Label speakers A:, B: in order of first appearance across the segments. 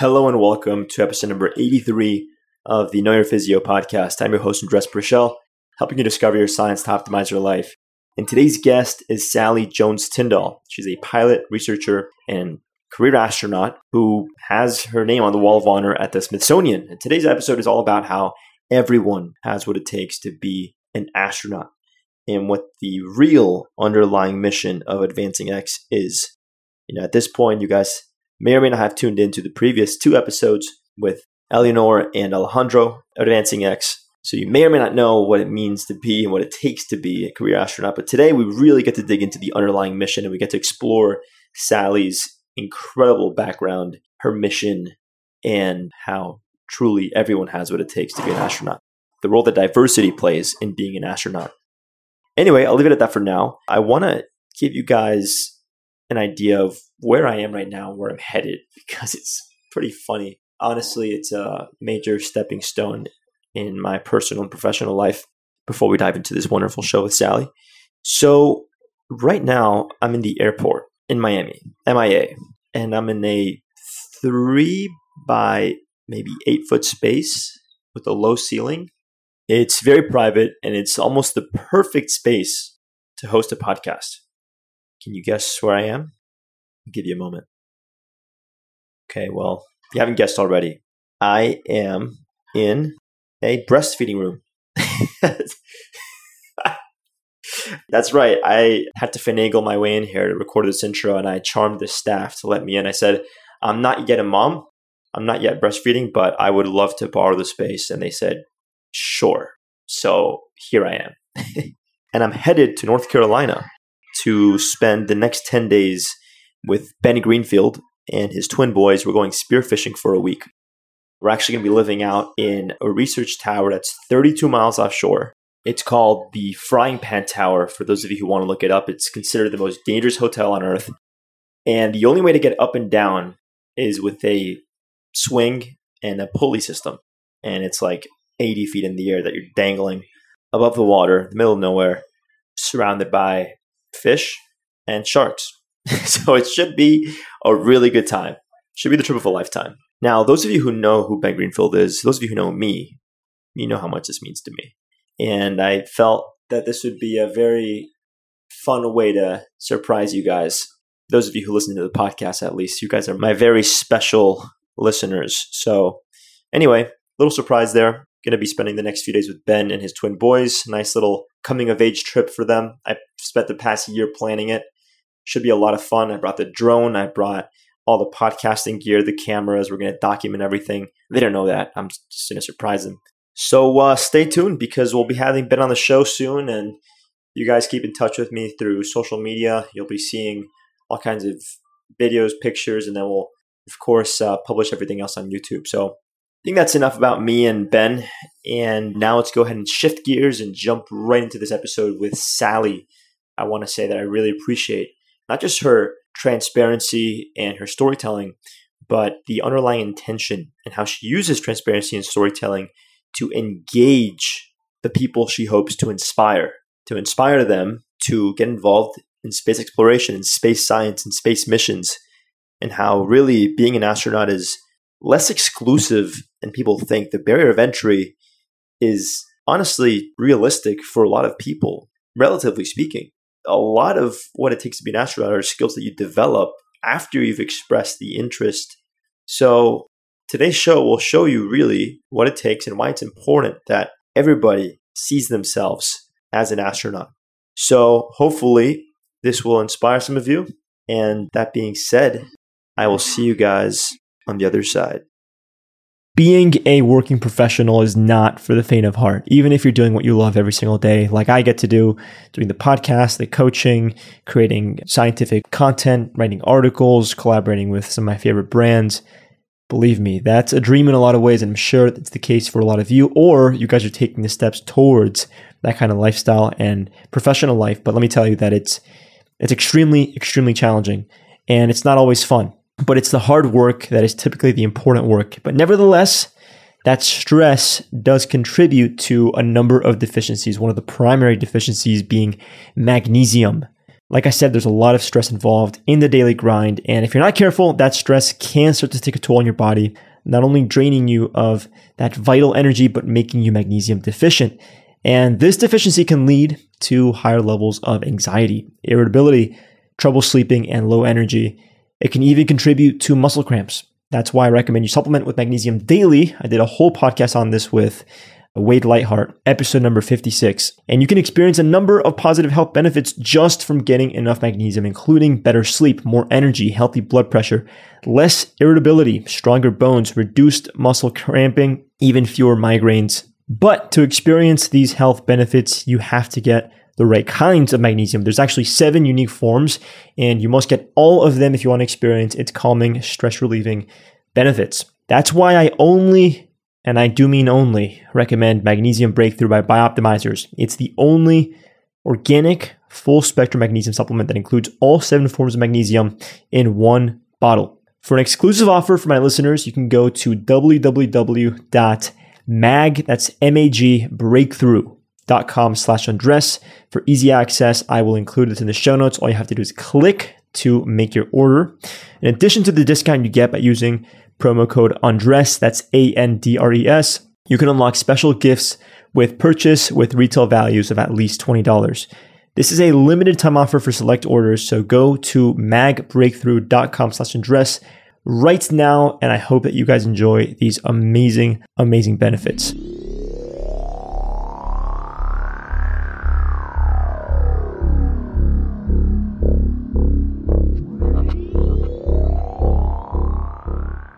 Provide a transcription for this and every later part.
A: Hello and welcome to episode number 83 of the Know Your Physio podcast. I'm your host, Andres Preschel, helping you discover your science to optimize your life. And today's guest is Sally Jones Tindall. She's a pilot, researcher, and career astronaut who has her name on the wall of honor at the Smithsonian. And today's episode is all about how everyone has what it takes to be an astronaut and what the real underlying mission of Advancing X is. You know, at this point, you guys may or may not have tuned into the previous two episodes with Eleanor and Alejandro Advancing X. So you may or may not know what it means to be and what it takes to be a career astronaut. But today we really get to dig into the underlying mission and we get to explore Sally's incredible background, her mission, and how truly everyone has what it takes to be an astronaut. The role that diversity plays in being an astronaut. Anyway, I'll leave it at that for now. I want to give you guys an idea of where I am right now, where I'm headed, because it's pretty funny. Honestly, it's a major stepping stone in my personal and professional life before we dive into this wonderful show with Sally. So, right now, I'm in the airport in Miami, MIA, and I'm in a three by maybe eight foot space with a low ceiling. It's very private and it's almost the perfect space to host a podcast. Can you guess where I am? I'll give you a moment. Okay, well, if you haven't guessed already, I am in a breastfeeding room. That's right. I had to finagle my way in here to record this intro, and I charmed the staff to let me in. I said, I'm not yet a mom. I'm not yet breastfeeding, but I would love to borrow the space. And they said, sure. So here I am. and I'm headed to North Carolina to spend the next 10 days with Benny Greenfield and his twin boys. We're going spearfishing for a week. We're actually going to be living out in a research tower that's 32 miles offshore. It's called the Frying Pan Tower. For those of you who want to look it up, it's considered the most dangerous hotel on earth. And the only way to get up and down is with a swing and a pulley system. And it's like 80 feet in the air that you're dangling above the water, the middle of nowhere, surrounded by fish and sharks. so it should be a really good time. Should be the trip of a lifetime. Now, those of you who know who Ben Greenfield is, those of you who know me, you know how much this means to me. And I felt that this would be a very fun way to surprise you guys. Those of you who listen to the podcast, at least, you guys are my very special listeners. So, anyway, little surprise there. Going to be spending the next few days with Ben and his twin boys. Nice little coming of age trip for them. I spent the past year planning it. Should be a lot of fun. I brought the drone. I brought all the podcasting gear, the cameras. We're going to document everything. They don't know that. I'm just going to surprise them. So uh, stay tuned because we'll be having Ben on the show soon, and you guys keep in touch with me through social media. You'll be seeing all kinds of videos, pictures, and then we'll, of course, uh, publish everything else on YouTube. So I think that's enough about me and Ben. And now let's go ahead and shift gears and jump right into this episode with Sally. I want to say that I really appreciate not just her transparency and her storytelling, but the underlying intention and how she uses transparency and storytelling to engage the people she hopes to inspire, to inspire them to get involved in space exploration and space science and space missions, and how really being an astronaut is less exclusive than people think. The barrier of entry is honestly realistic for a lot of people, relatively speaking. A lot of what it takes to be an astronaut are skills that you develop after you've expressed the interest. So today's show will show you really what it takes and why it's important that everybody sees themselves as an astronaut. So hopefully this will inspire some of you. And that being said, I will see you guys on the other side. Being a working professional is not for the faint of heart, even if you're doing what you love every single day, like I get to do, doing the podcast, the coaching, creating scientific content, writing articles, collaborating with some of my favorite brands. Believe me, that's a dream in a lot of ways, and I'm sure that's the case for a lot of you, or you guys are taking the steps towards that kind of lifestyle and professional life. But let me tell you that it's it's extremely, extremely challenging, and it's not always fun but it's the hard work that is typically the important work. But nevertheless, that stress does contribute to a number of deficiencies. One of the primary deficiencies being magnesium. Like I said, there's a lot of stress involved in the daily grind. And if you're not careful, that stress can start to take a toll on your body, not only draining you of that vital energy, but making you magnesium deficient. And this deficiency can lead to higher levels of anxiety, irritability, trouble sleeping, and low energy. It can even contribute to muscle cramps. That's why I recommend you supplement with magnesium daily. I did a whole podcast on this with Wade Lightheart, episode number 56. And you can experience a number of positive health benefits just from getting enough magnesium, including better sleep, more energy, healthy blood pressure, less irritability, stronger bones, reduced muscle cramping, even fewer migraines. But to experience these health benefits, you have to get the right kinds of magnesium. There's actually seven unique forms, and you must get all of them if you want to experience its calming, stress relieving benefits. That's why I only and I do mean only, recommend Magnesium Breakthrough by Bioptimizers. It's the only organic full spectrum magnesium supplement that includes all seven forms of magnesium in one bottle. For an exclusive offer for my listeners, you can go to www.mag, that's M-A-G, breakthrough.com slash Andres. For easy access, I will include it in the show notes. All you have to do is click to make your order. In addition to the discount you get by using promo code Andres, that's A N D R E S, you can unlock special gifts with purchase with retail values of at least $20. This is a limited time offer for select orders, so go to magbreakthrough.com slash Andres right now, and I hope that you guys enjoy these amazing, amazing benefits.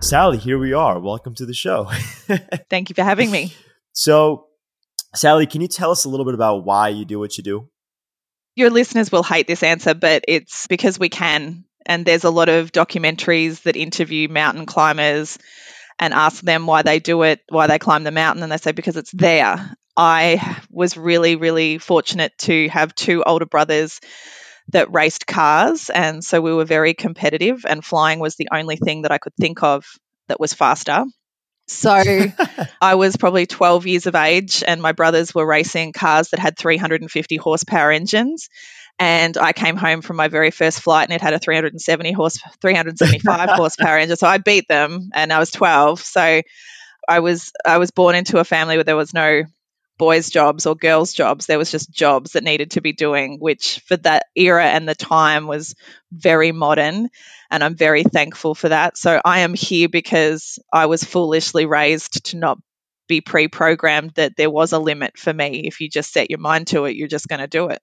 A: Sally, here we are. Welcome to the show.
B: Thank you for having me.
A: So, Sally, can you tell us a little bit about why you do what you do?
B: Your listeners will hate this answer, but it's because we can. And there's a lot of documentaries that interview mountain climbers and ask them why they do it, why they climb the mountain, and they say because it's there. I was really, really fortunate to have two older brothers that raced cars. And so we were very competitive, and flying was the only thing that I could think of that was faster. So I was probably 12 years of age, and my brothers were racing cars that had 350 horsepower engines. And I came home from my very first flight, and it had a 370 horse, 375 horsepower engine. So I beat them, and I was 12. So I was I was born into a family where there was no boys' jobs or girls' jobs. There was just jobs that needed to be doing, which for that era and the time was very modern. And I'm very thankful for that. So I am here because I was foolishly raised to not be pre programmed that there was a limit for me. If you just set your mind to it, you're just going to do it.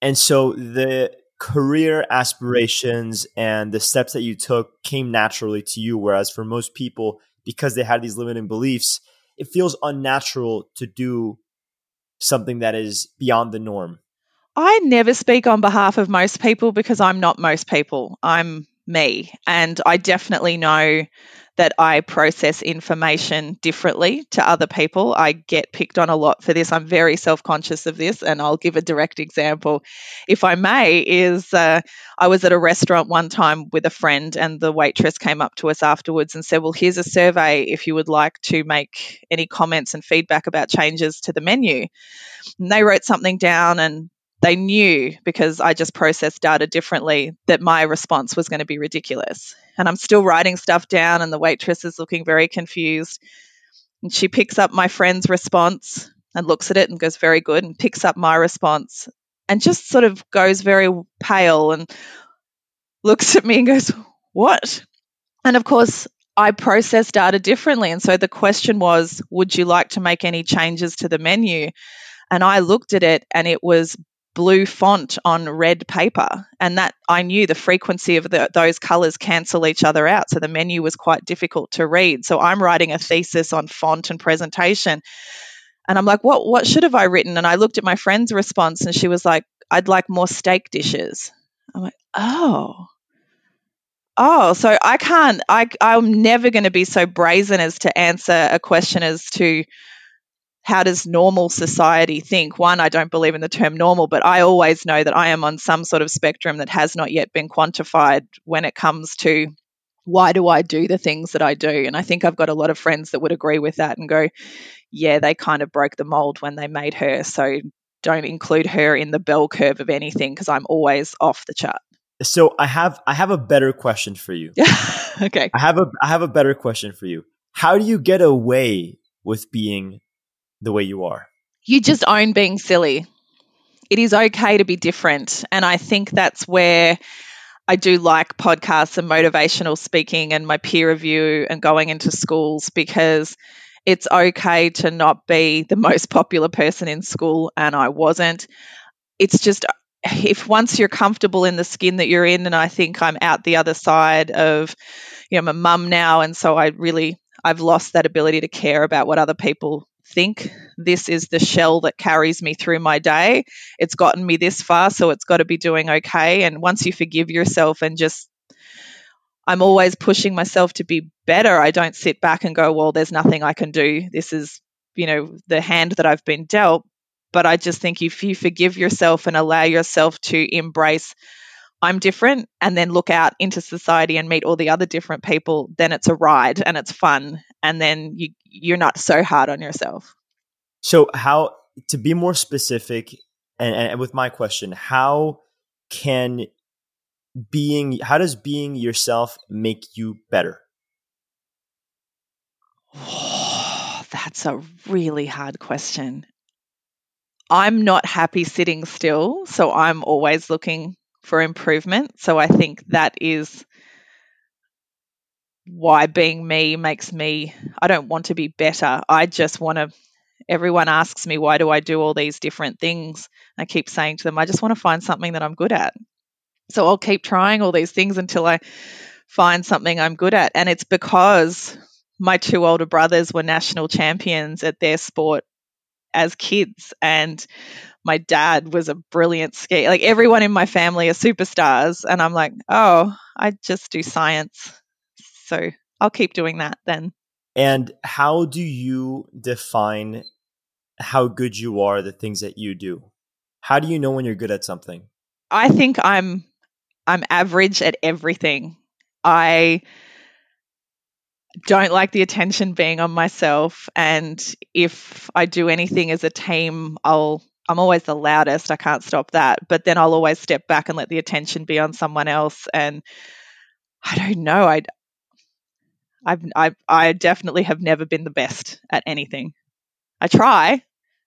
A: And so the career aspirations and the steps that you took came naturally to you. Whereas for most people, because they had these limiting beliefs, it feels unnatural to do something that is beyond the norm.
B: I never speak on behalf of most people because I'm not most people. I'm me. And I definitely know that I process information differently to other people. I get picked on a lot for this. I'm very self conscious of this, and I'll give a direct example, if I may. Is uh, I was at a restaurant one time with a friend, and the waitress came up to us afterwards and said, Well, here's a survey if you would like to make any comments and feedback about changes to the menu. And they wrote something down, and they knew because I just processed data differently that my response was going to be ridiculous. And I'm still writing stuff down, and the waitress is looking very confused. And she picks up my friend's response and looks at it and goes, Very good, and picks up my response and just sort of goes very pale and looks at me and goes, What? And of course, I process data differently. And so the question was, Would you like to make any changes to the menu? And I looked at it and it was blue font on red paper. And that i knew the frequency of the, those colors cancel each other out. So the menu was quite difficult to read. So i'm writing a thesis on font and presentation. And i'm like what what should have i written? And i looked at my friend's response and she was like i'd like more steak dishes. I'm like oh. Oh so i can't i i'm never going to be so brazen as to answer a question as to how does normal society think? One, I don't believe in the term normal, but I always know that I am on some sort of spectrum that has not yet been quantified when it comes to why do I do the things that I do? And I think I've got a lot of friends that would agree with that and go, yeah, they kind of broke the mold when they made her. So don't include her in the bell curve of anything because I'm always off the chart.
A: So I have I have a better question for you.
B: okay.
A: I have a I have a better question for you. How do you get away with being the way you are?
B: You just own being silly. It is okay to be different. And I think that's where I do like podcasts and motivational speaking and my peer review and going into schools because it's okay to not be the most popular person in school. And I wasn't. It's just if once you're comfortable in the skin that you're in, and I think I'm out the other side of, you know, I'm a mum now, and so I really I've lost that ability to care about what other people think. This is the shell that carries me through my day. It's gotten me this far, so it's got to be doing okay. And once you forgive yourself and just I'm always pushing myself to be better. I don't sit back and go, well, there's nothing I can do. This is, you know, the hand that I've been dealt. But I just think if you forgive yourself and allow yourself to embrace, I'm different, and then look out into society and meet all the other different people, then it's a ride and it's fun. And then you, you're not so hard on yourself.
A: So, how, to be more specific, and, and with my question, how can being, how does being yourself make you better?
B: that's a really hard question. I'm not happy sitting still, so I'm always looking for improvement. So I think that is why being me makes me I don't want to be better. I just want to everyone asks me why do I do all these different things? I keep saying to them I just want to find something that I'm good at. So I'll keep trying all these things until I find something I'm good at and it's because my two older brothers were national champions at their sport as kids and my dad was a brilliant skier like everyone in my family are superstars and i'm like oh i just do science so i'll keep doing that then.
A: And how do you define how good you are the things that you do? How do you know when you're good at something?
B: I think i'm i'm average at everything. I don't like the attention being on myself and if i do anything as a team i'll i'm always the loudest i can't stop that but then i'll always step back and let the attention be on someone else and i don't know i I've, I, I definitely have never been the best at anything. I try.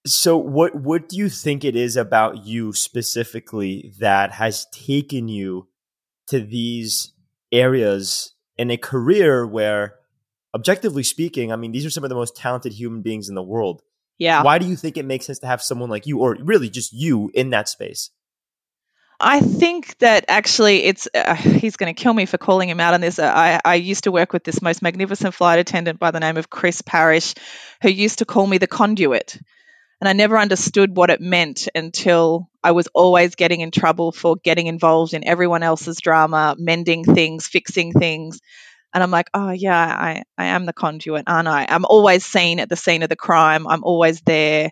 A: So, what what do you think it is about you specifically that has taken you to these areas in a career where objectively speaking, I mean, these are some of the most talented human beings in the world.
B: Yeah.
A: Why do you think it makes sense to have someone like you, or really just you, in that space?
B: I think that actually it's, uh, he's going to kill me for calling him out on this. I, I used to work with this most magnificent flight attendant by the name of Chris Parrish, who used to call me the conduit. And I never understood what it meant until I was always getting in trouble for getting involved in everyone else's drama, mending things, fixing things. And I'm like, oh, yeah, I, I am the conduit, aren't I? I'm always seen at the scene of the crime. I'm always there.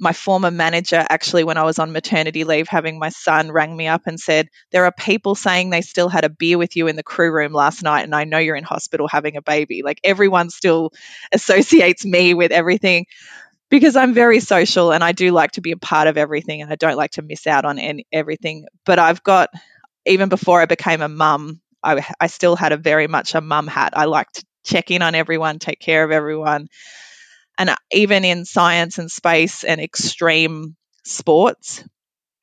B: My former manager, actually, when I was on maternity leave having my son, rang me up and said, There are people saying they still had a beer with you in the crew room last night, and I know you're in hospital having a baby. Like everyone still associates me with everything because I'm very social and I do like to be a part of everything and I don't like to miss out on any, everything. But I've got, even before I became a mum, I, I still had a very much a mum hat. I liked to check in on everyone, take care of everyone. And uh, even in science and space and extreme sports,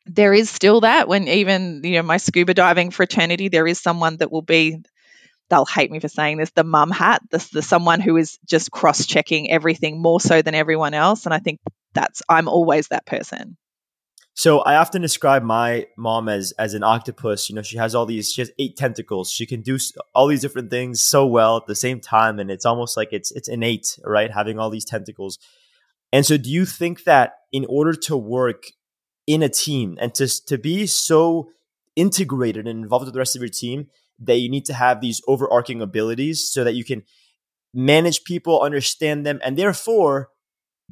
B: there is still that when even, you know, my scuba diving fraternity, there is someone that will be they'll hate me for saying this the mum hat the, the someone who is just cross checking everything more so than everyone else. And i think that's i'm always that person
A: so I often describe my mom as as an octopus. You know, she has all these. She has eight tentacles. She can do all these different things so well at the same time, and it's almost like it's it's innate, right? Having all these tentacles. And so, do you think that in order to work in a team and to to be so integrated and involved with the rest of your team, that you need to have these overarching abilities so that you can manage people, understand them, and therefore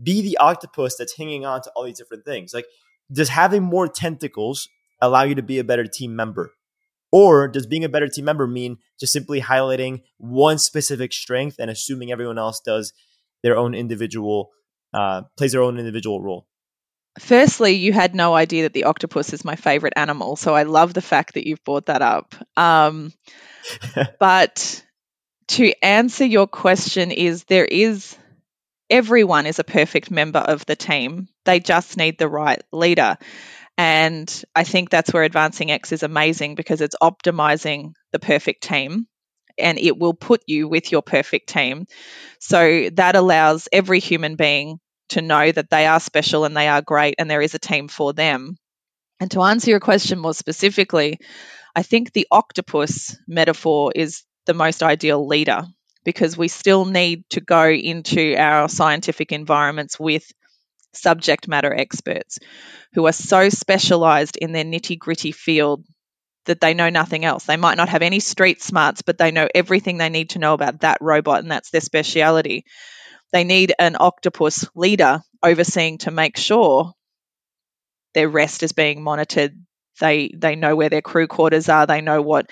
A: be the octopus that's hanging on to all these different things, like does having more tentacles allow you to be a better team member? Or does being a better team member mean just simply highlighting one specific strength and assuming everyone else does their own individual, uh, plays their own individual role?
B: Firstly, you had no idea that the octopus is my favorite animal, so I love the fact that you've brought that up. Um, but to answer your question is there is everyone is a perfect member of the team. They just need the right leader. And I think that's where Advancing X is amazing because it's optimizing the perfect team and it will put you with your perfect team. So that allows every human being to know that they are special and they are great and there is a team for them. And to answer your question more specifically, I think the octopus metaphor is the most ideal leader because we still need to go into our scientific environments with subject matter experts who are so specialized in their nitty gritty field that they know nothing else. They might not have any street smarts, but they know everything they need to know about that robot, and that's their speciality. They need an octopus leader overseeing to make sure their rest is being monitored. They they know where their crew quarters are. They know what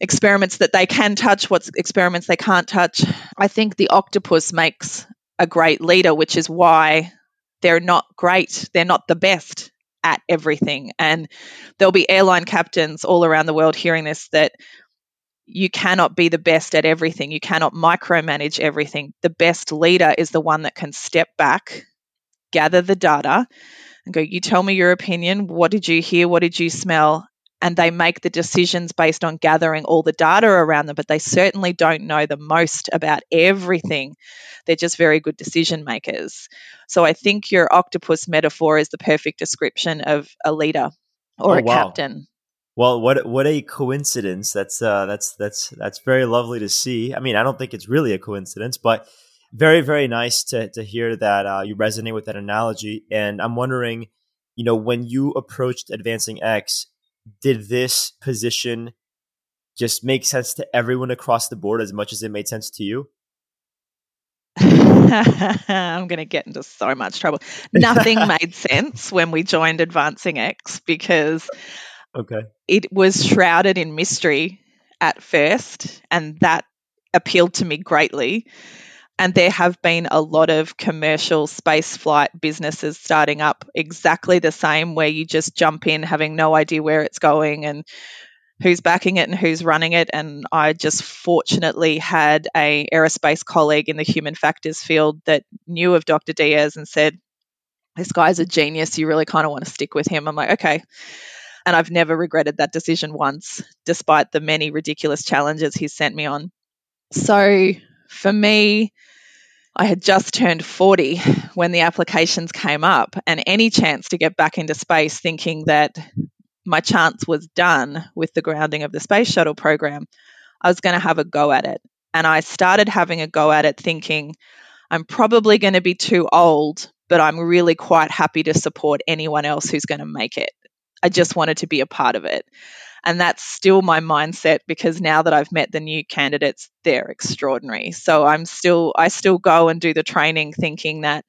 B: experiments that they can touch, what experiments they can't touch. I think the octopus makes a great leader, which is why they're not great. They're not the best at everything. And there'll be airline captains all around the world hearing this that you cannot be the best at everything. You cannot micromanage everything. The best leader is the one that can step back, gather the data, and go, You tell me your opinion. What did you hear? What did you smell? And they make the decisions based on gathering all the data around them, but they certainly don't know the most about everything. They're just very good decision makers. So I think your octopus metaphor is the perfect description of a leader or oh, a wow. captain.
A: Well, what what a coincidence! That's uh, that's that's that's very lovely to see. I mean, I don't think it's really a coincidence, but very very nice to to hear that uh, you resonate with that analogy. And I'm wondering, you know, when you approached Advancing X, did this position just make sense to everyone across the board as much as it made sense to you?
B: I'm going to get into so much trouble. Nothing made sense when we joined Advancing X because
A: okay.
B: it was shrouded in mystery at first, and that appealed to me greatly. And there have been a lot of commercial space flight businesses starting up exactly the same, where you just jump in having no idea where it's going and who's backing it and who's running it. And I just fortunately had a aerospace colleague in the human factors field that knew of Dr. Diaz and said, "This guy's a genius. You really kind of want to stick with him." I'm like, okay. And I've never regretted that decision once, despite the many ridiculous challenges he's sent me on. So for me, I had just turned 40 when the applications came up, and any chance to get back into space, thinking that my chance was done with the grounding of the space shuttle program, I was going to have a go at it. And I started having a go at it thinking, I'm probably going to be too old, but I'm really quite happy to support anyone else who's going to make it. I just wanted to be a part of it. And that's still my mindset because now that I've met the new candidates, they're extraordinary. So I'm still, I still go and do the training thinking that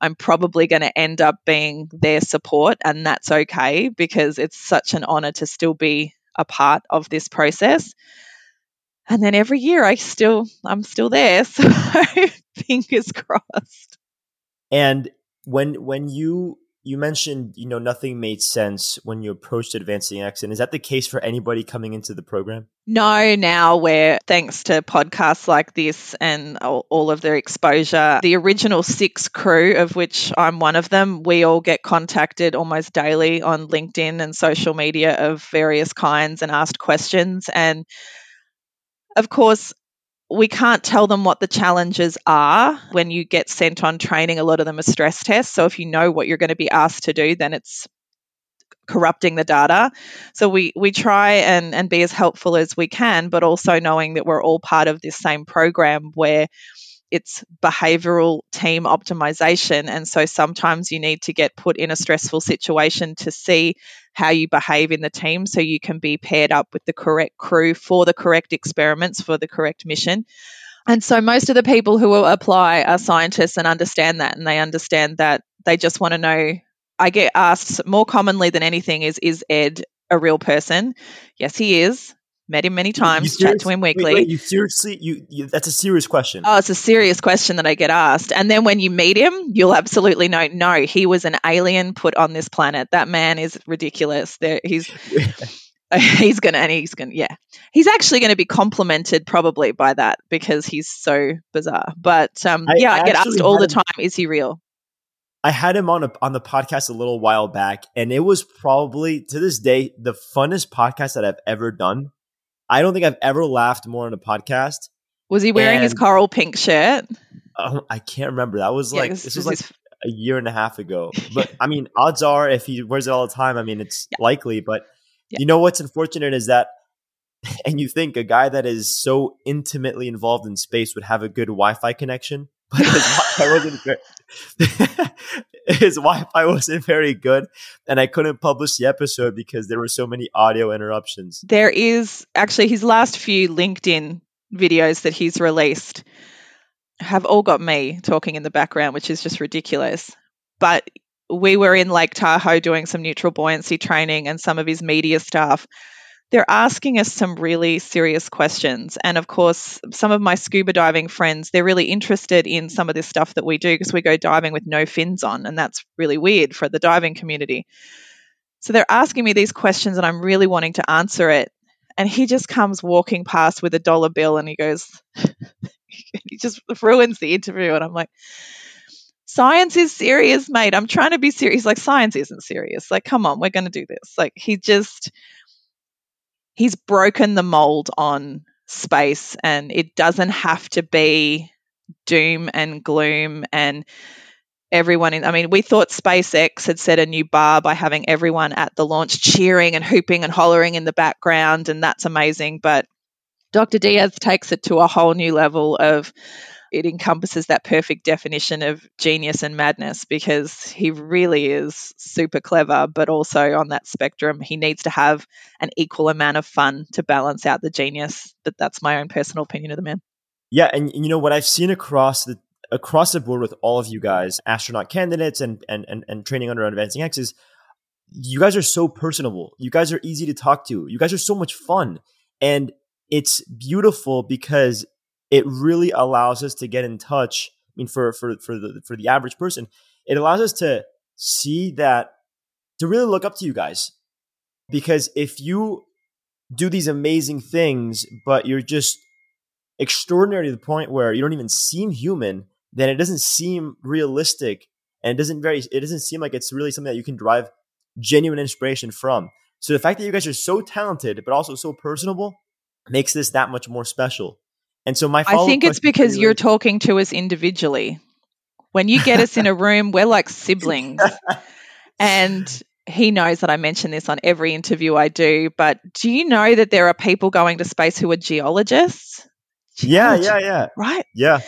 B: I'm probably going to end up being their support, and that's okay because it's such an honor to still be a part of this process. And then every year I still I'm still there. So fingers crossed.
A: And when when you you mentioned you know nothing made sense when you approached advancing x and is that the case for anybody coming into the program?
B: No now where thanks to podcasts like this and all of their exposure the original six crew of which i'm one of them we all get contacted almost daily on linkedin and social media of various kinds and asked questions. And of course we can't tell them what the challenges are when you get sent on training. A lot of them are stress tests. So if you know what you're going to be asked to do, then it's corrupting the data. So we we try and and be as helpful as we can, but also knowing that we're all part of this same program where it's behavioral team optimization. And so sometimes you need to get put in a stressful situation to see how you behave in the team so you can be paired up with the correct crew for the correct experiments for the correct mission. And so most of the people who will apply are scientists and understand that and they understand that they just want to know I get asked more commonly than anything is is Ed a real person? Yes, he is met him many times, chat to him weekly.
A: wait, you seriously, you, you that's a serious question.
B: Oh, it's a serious question that I get asked. And then when you meet him, you'll absolutely know no, he was an alien put on this planet. That man is ridiculous. There he's he's gonna and he's gonna yeah. He's actually gonna be complimented probably by that because he's so bizarre. But um
A: I
B: yeah, I get asked all the time, is he real?
A: I had him on a, on the podcast a little while back, and it was probably to this day the funnest podcast that I've ever done. I don't think I've ever laughed more on a podcast.
B: Was he wearing his
A: And-
B: coral pink shirt?
A: Oh, I can't remember. That was
B: Yeah,
A: like
B: this
A: this
B: was
A: was like
B: his-
A: a year and a half ago. But I mean, odds are if he wears it all the time, I mean, it's
B: Yeah.
A: likely. But
B: Yeah.
A: you know what's unfortunate is that, and you think a guy that is so intimately involved in space would have a good Wi-Fi connection, but his Wi-Fi wasn't very, his Wi-Fi wasn't very good, and I couldn't publish the episode because there were so many audio interruptions.
B: There is actually his last few LinkedIn videos that he's released have all got me talking in the background, which is just ridiculous. But we were in Lake Tahoe doing some neutral buoyancy training, and some of his media staff. They're asking us some really serious questions. And of course, some of my scuba diving friends, they're really interested in some of this stuff that we do because we go diving with no fins on. And that's really weird for the diving community. So they're asking me these questions, and I'm really wanting to answer it. And he just comes walking past with a dollar bill and he goes, he just ruins the interview. And I'm like, science is serious, mate. I'm trying to be serious. He's like, science isn't serious. Like, come on, we're going to do this. Like, he just, he's broken the mold on space and it doesn't have to be doom and gloom and everyone in I mean we thought SpaceX had set a new bar by having everyone at the launch cheering and hooping and hollering in the background and that's amazing but Dr. Diaz takes it to a whole new level of it encompasses that perfect definition of genius and madness because he really is super clever but also on that spectrum he needs to have an equal amount of fun to balance out the genius but that's my own personal opinion of the man
A: Yeah, and you know what I've seen across the across the board with all of you guys, astronaut candidates and and and, and training under Advancing X is you guys are so personable. You guys are easy to talk to. You guys are so much fun. And it's beautiful because it really allows us to get in touch. I mean, for for for the for the average person, it allows us to see that to really look up to you guys. Because if you do these amazing things, but you're just extraordinary to the point where you don't even seem human, then it doesn't seem realistic and it doesn't very it doesn't seem like it's really something that you can derive genuine inspiration from. So the fact that you guys are so talented but also so personable makes this that much more special. And so my
B: I think it's
A: follow-up question for
B: because
A: you
B: you're
A: is-
B: talking to us individually. When you get us in a room, we're like siblings. And he knows that I mention this on every interview I do, but do you know that there are people going to space who are geologists?
A: yeah,
B: Geology,
A: yeah, yeah.
B: Right?
A: Yeah.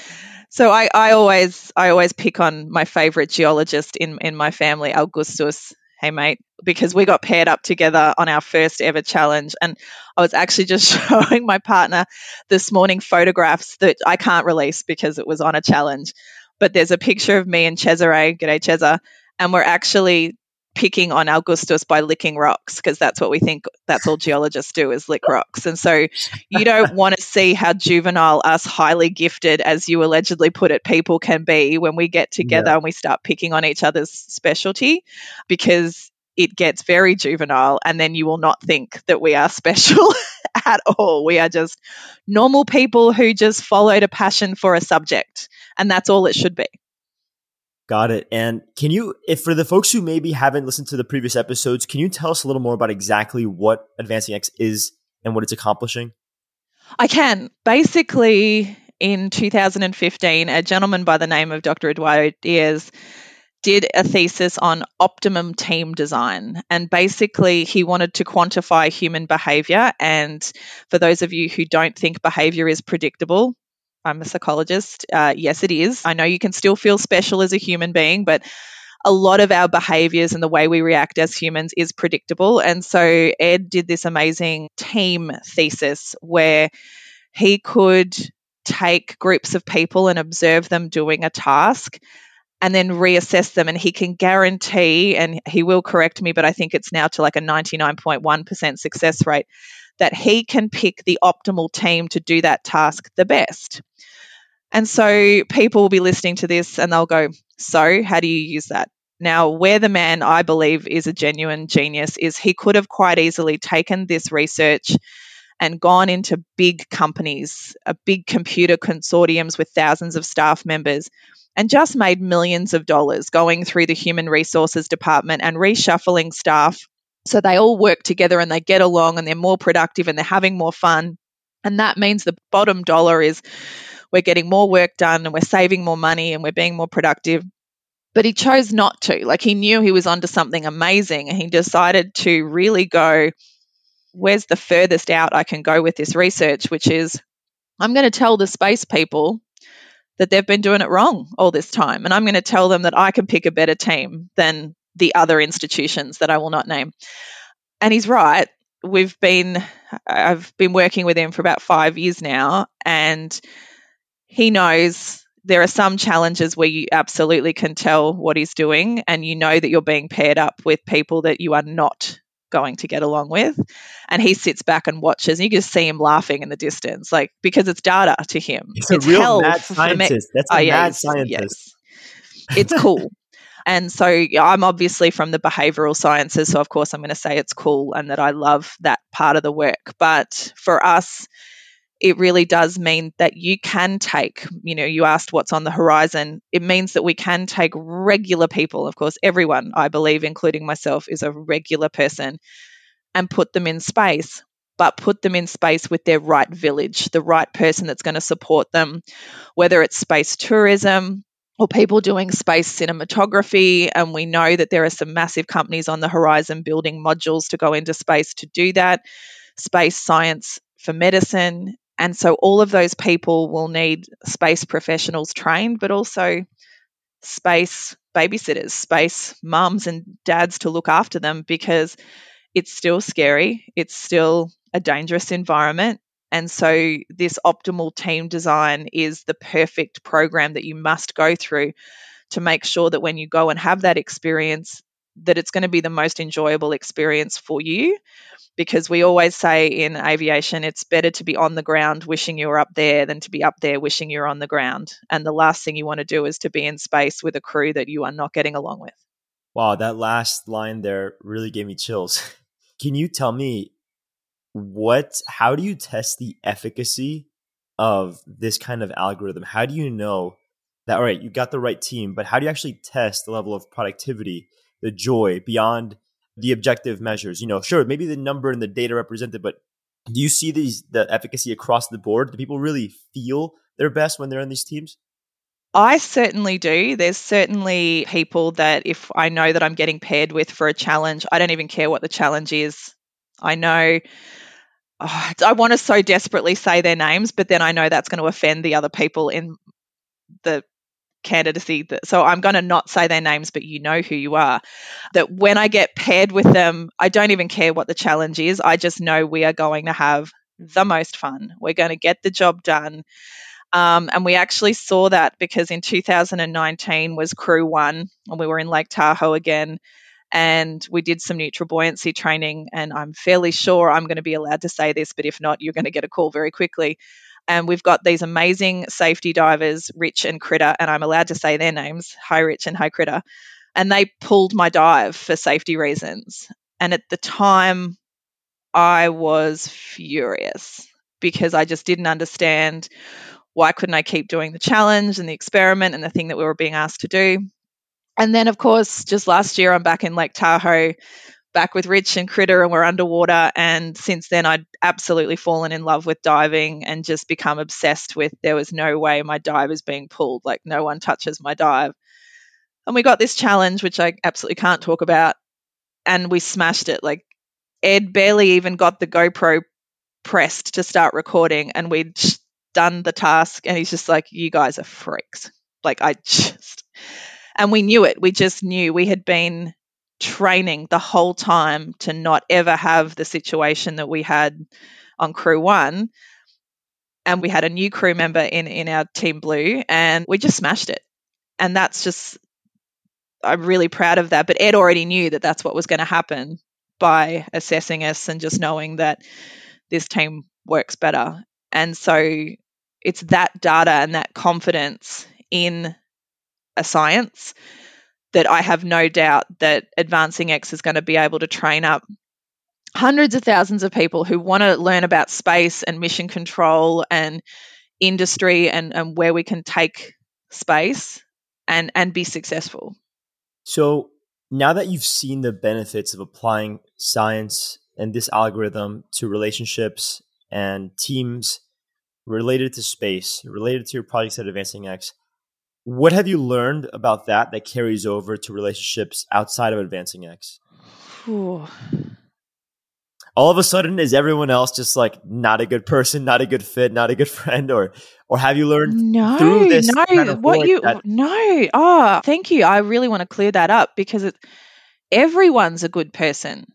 B: So I, I always I always pick on my favorite geologist in, in my family, Augustus. Hey mate, because we got paired up together on our first ever challenge. And I was actually just showing my partner this morning photographs that I can't release because it was on a challenge. But there's a picture of me and Cesare, g'day Cesar, and we're actually picking on Augustus by licking rocks because that's what we think that's all geologists do is lick rocks. And so you don't want to see how juvenile us highly gifted as you allegedly put it people can be when we get together and we start picking on each other's specialty because it gets very juvenile and then you will not think that we are special at all. We are just normal people who just followed a passion for a subject and that's all it should be.
A: Got it. And can you, if for the folks who maybe haven't listened to the previous episodes, can you tell us a little more about exactly what Advancing X is and what it's accomplishing?
B: I can. Basically, in 2015, a gentleman by the name of Dr. Eduardo Diaz did a thesis on optimum team design. And basically, he wanted to quantify human behavior. And for those of you who don't think behavior is predictable, I'm a psychologist. Uh, yes, it is. I know you can still feel special as a human being, but a lot of our behaviors and the way we react as humans is predictable. And so Ed did this amazing team thesis where he could take groups of people and observe them doing a task and then reassess them. And he can guarantee, and he will correct me, but I think it's now to like a 99.1% success rate, that he can pick the optimal team to do that task the best. And so people will be listening to this and they'll go, So, how do you use that? Now, where the man I believe is a genuine genius is he could have quite easily taken this research and gone into big companies, a big computer consortiums with thousands of staff members, and just made millions of dollars going through the human resources department and reshuffling staff so they all work together and they get along and they're more productive and they're having more fun. And that means the bottom dollar is we're getting more work done and we're saving more money and we're being more productive. But he chose not to. Like he knew he was onto something amazing and he decided to really go, where's the furthest out I can go with this research, which is I'm going to tell the space people that they've been doing it wrong all this time. And I'm going to tell them that I can pick a better team than the other institutions that I will not name. And he's right. We've been, I've been working with him for about five years now, and he knows there are some challenges where you absolutely can tell what he's doing, and you know that you're being paired up with people that you are not going to get along with. And he sits back and watches, and you just see him laughing in the distance, like because it's data to him.
A: He's it's a real mad scientist. That's oh, a oh, yeah, mad scientist. Yes.
B: It's cool. and so I'm obviously from the behavioral sciences, so of course I'm going to say it's cool and that I love that part of the work. But for us, it really does mean that you can take, you know, you asked what's on the horizon. It means that we can take regular people, of course, everyone, I believe, including myself, is a regular person, and put them in space, but put them in space with their right village, the right person that's going to support them, whether it's space tourism, or people doing space cinematography. And we know that there are some massive companies on the horizon building modules to go into space to do that. Space science for medicine, and so all of those people will need space professionals trained, but also space babysitters, space mums and dads to look after them because it's still scary. It's still a dangerous environment. And so, this optimal team design is the perfect program that you must go through to make sure that when you go and have that experience, that it's going to be the most enjoyable experience for you because we always say in aviation it's better to be on the ground wishing you were up there than to be up there wishing you're on the ground. And the last thing you want to do is to be in space with a crew that you are not getting along with.
A: Wow, that last line there really gave me chills. Can you tell me what how do you test the efficacy of this kind of algorithm? How do you know that all right, you got the right team, but how do you actually test the level of productivity, the joy beyond the objective measures. You know, sure, maybe the number and the data represented, but do you see these the efficacy across the board? Do people really feel their best when they're in these teams?
B: I certainly do. There's certainly people that if I know that I'm getting paired with for a challenge, I don't even care what the challenge is. I know oh, I want to so desperately say their names, but then I know that's going to offend the other people in the candidacy. That, so I'm going to not say their names, but you know who you are. That when I get paired with them, I don't even care what the challenge is. I just know we are going to have the most fun. We're going to get the job done. Um, and we actually saw that because in 2019 was Crew One, and we were in Lake Tahoe again. And we did some neutral buoyancy training. And I'm fairly sure I'm going to be allowed to say this, but if not, you're going to get a call very quickly. And we've got these amazing safety divers, Rich and Critter, and I'm allowed to say their names. Hi, Rich and hi, Critter. And they pulled my dive for safety reasons. And at the time, I was furious because I just didn't understand why couldn't I keep doing the challenge and the experiment and the thing that we were being asked to do. And then, of course, just last year, I'm back in Lake Tahoe back with Rich and Critter, and we're underwater. And since then, I'd absolutely fallen in love with diving and just become obsessed with there was no way my dive is being pulled. Like, no one touches my dive. And we got this challenge, which I absolutely can't talk about, and we smashed it. Like, Ed barely even got the GoPro pressed to start recording, and we'd done the task, and he's just like, You guys are freaks. Like, I just. And we knew it. We just knew we had been training the whole time to not ever have the situation that we had on crew one. And we had a new crew member in, in our team blue and we just smashed it. And that's just, I'm really proud of that. But Ed already knew that that's what was going to happen by assessing us and just knowing that this team works better. And so it's that data and that confidence in a science that I have no doubt that Advancing X is going to be able to train up hundreds of thousands of people who want to learn about space and mission control and industry and, and where we can take space and, and be successful.
A: So now that you've seen the benefits of applying science and this algorithm to relationships and teams related to space, related to your projects at Advancing X, what have you learned about that that carries over to relationships outside of Advancing X? Ooh. All of a sudden, is everyone else just like not a good person, not a good fit, not a good friend, or or have you learned
B: no,
A: through this?
B: No, kind of what you that- no. Oh, thank you. I really want to clear that up because it, everyone's a good person.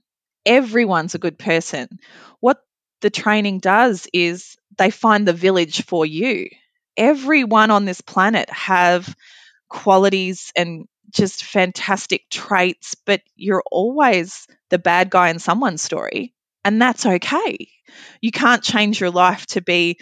B: Everyone's a good person. What the training does is they find the village for you everyone on this planet have qualities and just fantastic traits, but you're always the bad guy in someone's story. And that's okay. You can't change your life to be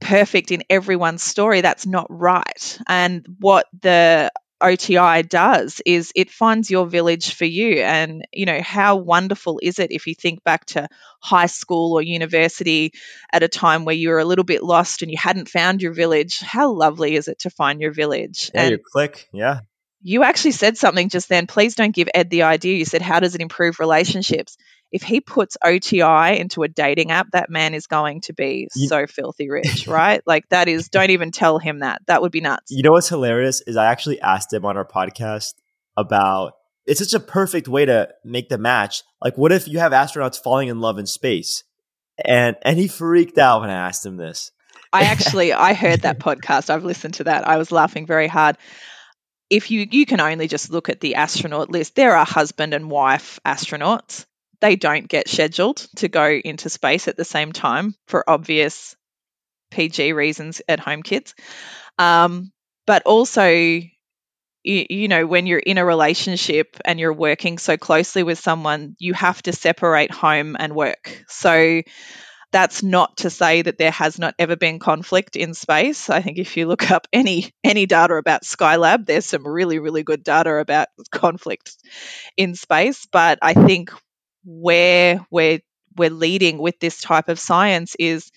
B: perfect in everyone's story. That's not right. And what the OTI does is it finds your village for you. And, you know, how wonderful is it if you think back to high school or university at a time where you were a little bit lost and you hadn't found your village? How lovely is it to find your village?
A: Yeah, and you click. Yeah.
B: You actually said something just then. Please don't give Ed the idea. You said, How does it improve relationships? If he puts OTI into a dating app, that man is going to be you, so filthy rich, right? like that is don't even tell him that. That would be nuts.
A: You know what's hilarious is I actually asked him on our podcast about it's such a perfect way to make the match. Like what if you have astronauts falling in love in space? And and he freaked out when I asked him this.
B: I actually I heard that podcast. I've listened to that. I was laughing very hard if you you can only just look at the astronaut list there are husband and wife astronauts they don't get scheduled to go into space at the same time for obvious PG reasons at home kids. Um, but also, you, you know, when you're in a relationship and you're working so closely with someone, you have to separate home and work. So that's not to say that there has not ever been conflict in space. I think if you look up any any data about Skylab, there's some really really good data about conflict in space. But I think where we're we're leading with this type of science is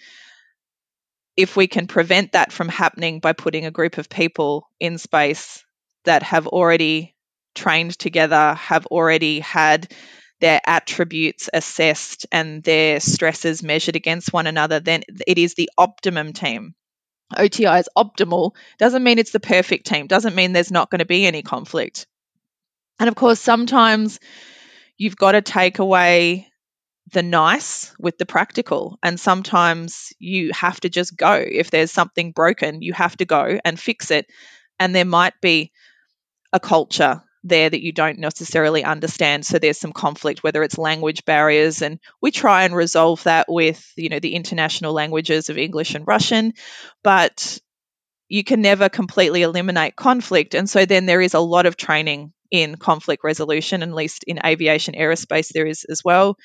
B: if we can prevent that from happening by putting a group of people in space that have already trained together, have already had their attributes assessed and their stresses measured against one another, then it is the optimum team. OTI is optimal, doesn't mean it's the perfect team, doesn't mean there's not going to be any conflict. And of course, sometimes you've got to take away the nice with the practical. And sometimes you have to just go. If there's something broken, you have to go and fix it. And there might be a culture there that you don't necessarily understand so there's some conflict whether it's language barriers and we try and resolve that with you know the international languages of english and russian but you can never completely eliminate conflict and so then there is a lot of training in conflict resolution, at least in aviation aerospace, there is as well.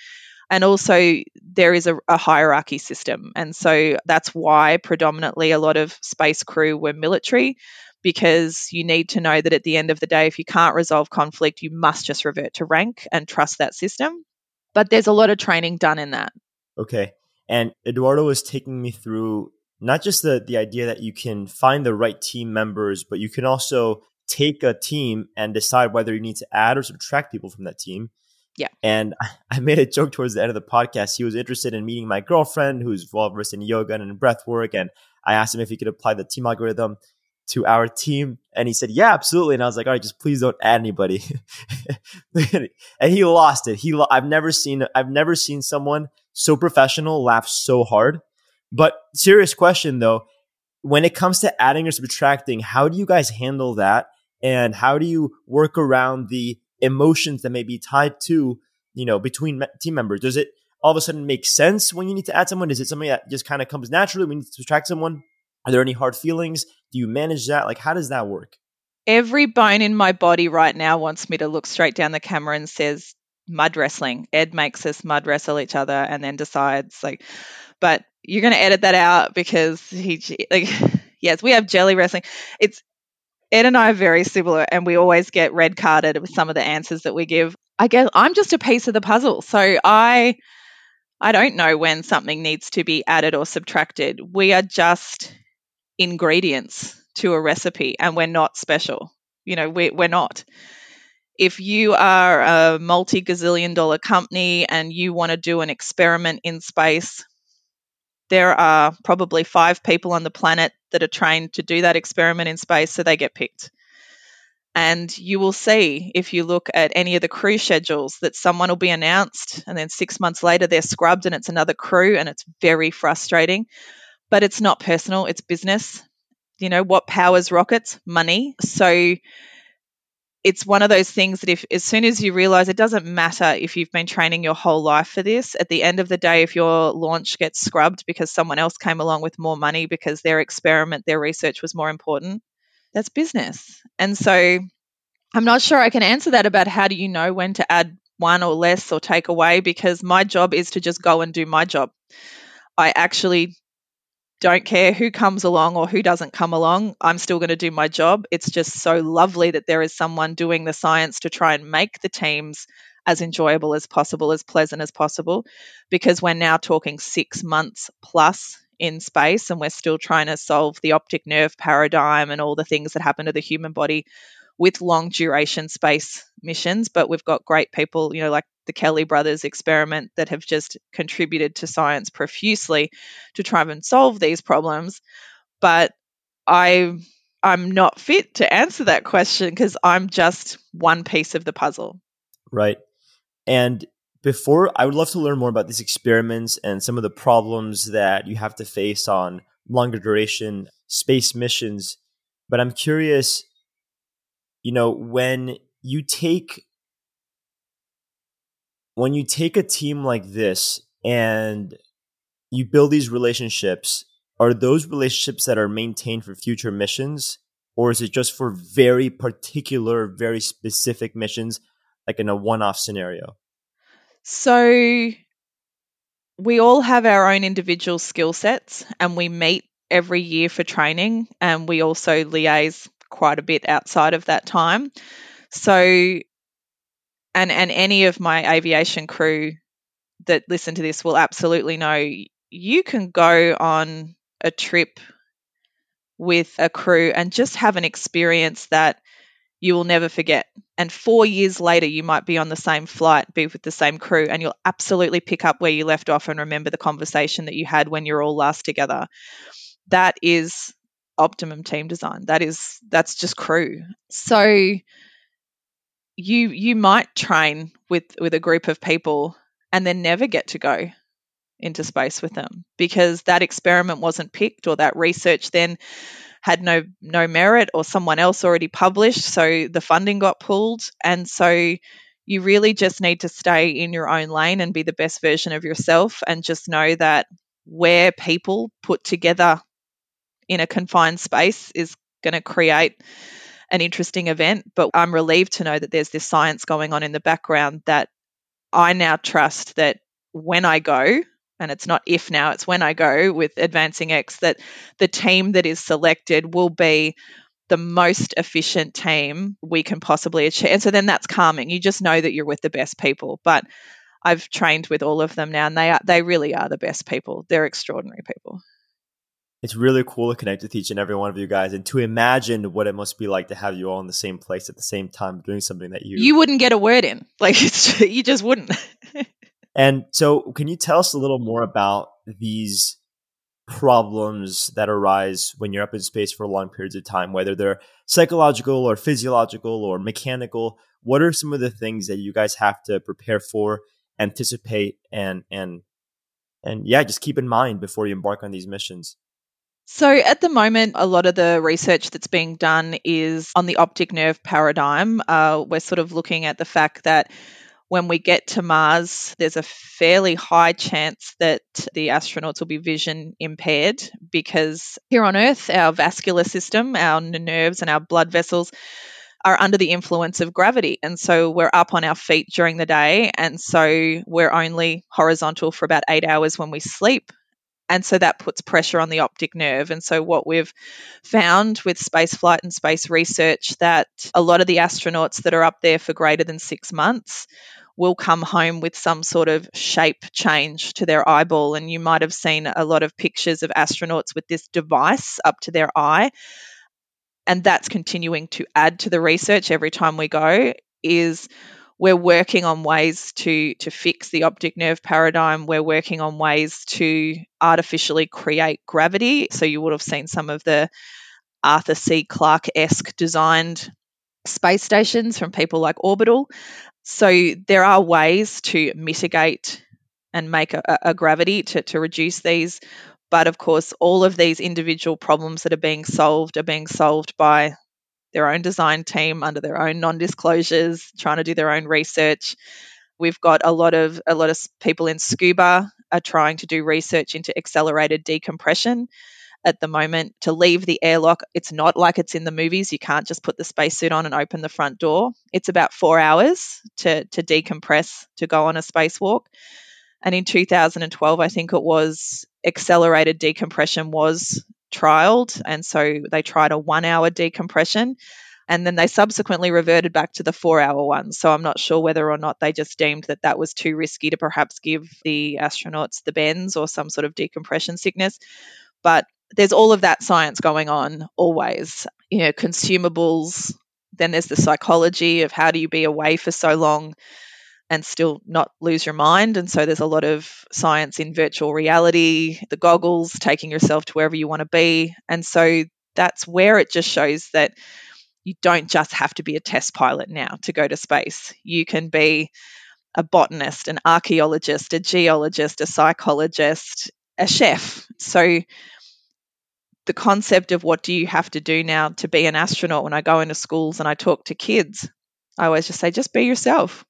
B: And also, there is a, a, hierarchy system. And so that's why predominantly a lot of space crew were military, because you need to know that at the end of the day, if you can't resolve conflict, you must just revert to rank and trust that system. But there's a lot of training done in that.
A: Okay. And Eduardo was taking me through not just the, the idea that you can find the right team members, but you can also take a team and decide whether you need to add or subtract people from that team.
B: Yeah.
A: And I made a joke towards the end of the podcast. He was interested in meeting my girlfriend, who's well versed in yoga and in breath work. And I asked him if he could apply the team algorithm to our team. And he said, Yeah, absolutely. And I was like, All right, just please don't add anybody. and he lost it. He, lo- I've never seen, I've never seen someone so professional laugh so hard. But serious question though, when it comes to adding or subtracting, how do you guys handle that? And how do you work around the emotions that may be tied to you know between team members? Does it all of a sudden make sense when you need to add someone? Is it something that just kind of comes naturally when you need to subtract someone? Are there any hard feelings? Do you manage that? Like how does that work?
B: Every bone in my body right now wants me to look straight down the camera and says mud wrestling. Ed makes us mud wrestle each other and then decides like, but you're going to edit that out because he like yes we have jelly wrestling. It's Ed and I are very similar, and we always get red carded with some of the answers that we give. I guess I'm just a piece of the puzzle, so I I don't know when something needs to be added or subtracted. We are just ingredients to a recipe, and we're not special. You know, we, we're not if you are a multi gazillion dollar company and you want to do an experiment in space, there are probably five people on the planet that are trained to do that experiment in space, so they get picked. And you will see if you look at any of the crew schedules that someone will be announced, and then six months later they're scrubbed and it's another crew, and it's very frustrating. But it's not personal, it's business. You know, what powers rockets? Money. So it's one of those things that if as soon as you realize it doesn't matter if you've been training your whole life for this at the end of the day if your launch gets scrubbed because someone else came along with more money because their experiment their research was more important that's business. And so i'm not sure i can answer that about how do you know when to add one or less or take away because my job is to just go and do my job. I actually don't care who comes along or who doesn't come along, I'm still going to do my job. It's just so lovely that there is someone doing the science to try and make the teams as enjoyable as possible, as pleasant as possible, because we're now talking six months plus in space and we're still trying to solve the optic nerve paradigm and all the things that happen to the human body with long duration space missions. But we've got great people, you know, like the Kelly brothers experiment that have just contributed to science profusely to try and solve these problems. But I I'm not fit to answer that question because I'm just one piece of the puzzle.
A: Right. And before I would love to learn more about these experiments and some of the problems that you have to face on longer duration space missions. But I'm curious, you know, when you take when you take a team like this and you build these relationships, are those relationships that are maintained for future missions? Or is it just for very particular, very specific missions, like in a one off scenario?
B: So we all have our own individual skill sets and we meet every year for training and we also liaise quite a bit outside of that time. So and and any of my aviation crew that listen to this will absolutely know you can go on a trip with a crew and just have an experience that you will never forget. And four years later, you might be on the same flight, be with the same crew, and you'll absolutely pick up where you left off and remember the conversation that you had when you're all last together. That is optimum team design. That is that's just crew. So you you might train with with a group of people and then never get to go into space with them because that experiment wasn't picked or that research then had no no merit or someone else already published so the funding got pulled. And so you really just need to stay in your own lane and be the best version of yourself and just know that where people put together in a confined space is going to create an interesting event, but I'm relieved to know that there's this science going on in the background that I now trust that when I go, and it's not if now, it's when I go with Advancing X, that the team that is selected will be the most efficient team we can possibly achieve. And so then that's calming. You just know that you're with the best people. But I've trained with all of them now, and they are they really are the best people. They're extraordinary people
A: it's really cool to connect with each and every one of you guys and to imagine what it must be like to have you all in the same place at the same time doing something that you
B: you wouldn't get a word in. Like you just wouldn't.
A: And so can you tell us a little more about these problems that arise when you're up in space for long periods of time whether they're psychological or physiological or mechanical? What are some of the things that you guys have to prepare for anticipate and and and yeah just keep in mind before you embark on these missions
B: so, at the moment, a lot of the research that's being done is on the optic nerve paradigm. Uh, we're sort of looking at the fact that when we get to Mars, there's a fairly high chance that the astronauts will be vision impaired because here on Earth, our vascular system, our nerves, and our blood vessels are under the influence of gravity. And so we're up on our feet during the day. And so we're only horizontal for about eight hours when we sleep. And so that puts pressure on the optic nerve. And so what we've found with space flight and space research that a lot of the astronauts that are up there for greater than six months will come home with some sort of shape change to their eyeball. And you might have seen a lot of pictures of astronauts with this device up to their eye and that's continuing to add to the research every time we go is we're working on ways to to fix the optic nerve paradigm. We're working on ways to artificially create gravity. So you would have seen some of the arthur c. Clarke-esque designed space stations from people like orbital. So there are ways to mitigate and make a, a gravity to, to reduce these. But of course, all of these individual problems that are being solved are being solved by their own design team under their own non-disclosures, trying to do their own research. We've got a lot of a lot of people in scuba are trying to do research into accelerated decompression at the moment to leave the airlock. It's not like it's in the movies. You can't just put the spacesuit on and open the front door. It's about four hours to, to decompress to go on a spacewalk. And in 2012, I think it was, accelerated decompression was trialed. And so they tried a one hour decompression. And then they subsequently reverted back to the four hour one. So I'm not sure whether or not they just deemed that that was too risky to perhaps give the astronauts the bends or some sort of decompression sickness. But there's all of that science going on always. You know, consumables, then there's the psychology of how do you be away for so long and still not lose your mind. And so there's a lot of science in virtual reality, the goggles, taking yourself to wherever you want to be. And so that's where it just shows that you don't just have to be a test pilot now to go to space. You can be a botanist, an archaeologist, a geologist, a psychologist, a chef. So the concept of what do you have to do now to be an astronaut when I go into schools and I talk to kids, I always just say, just be yourself.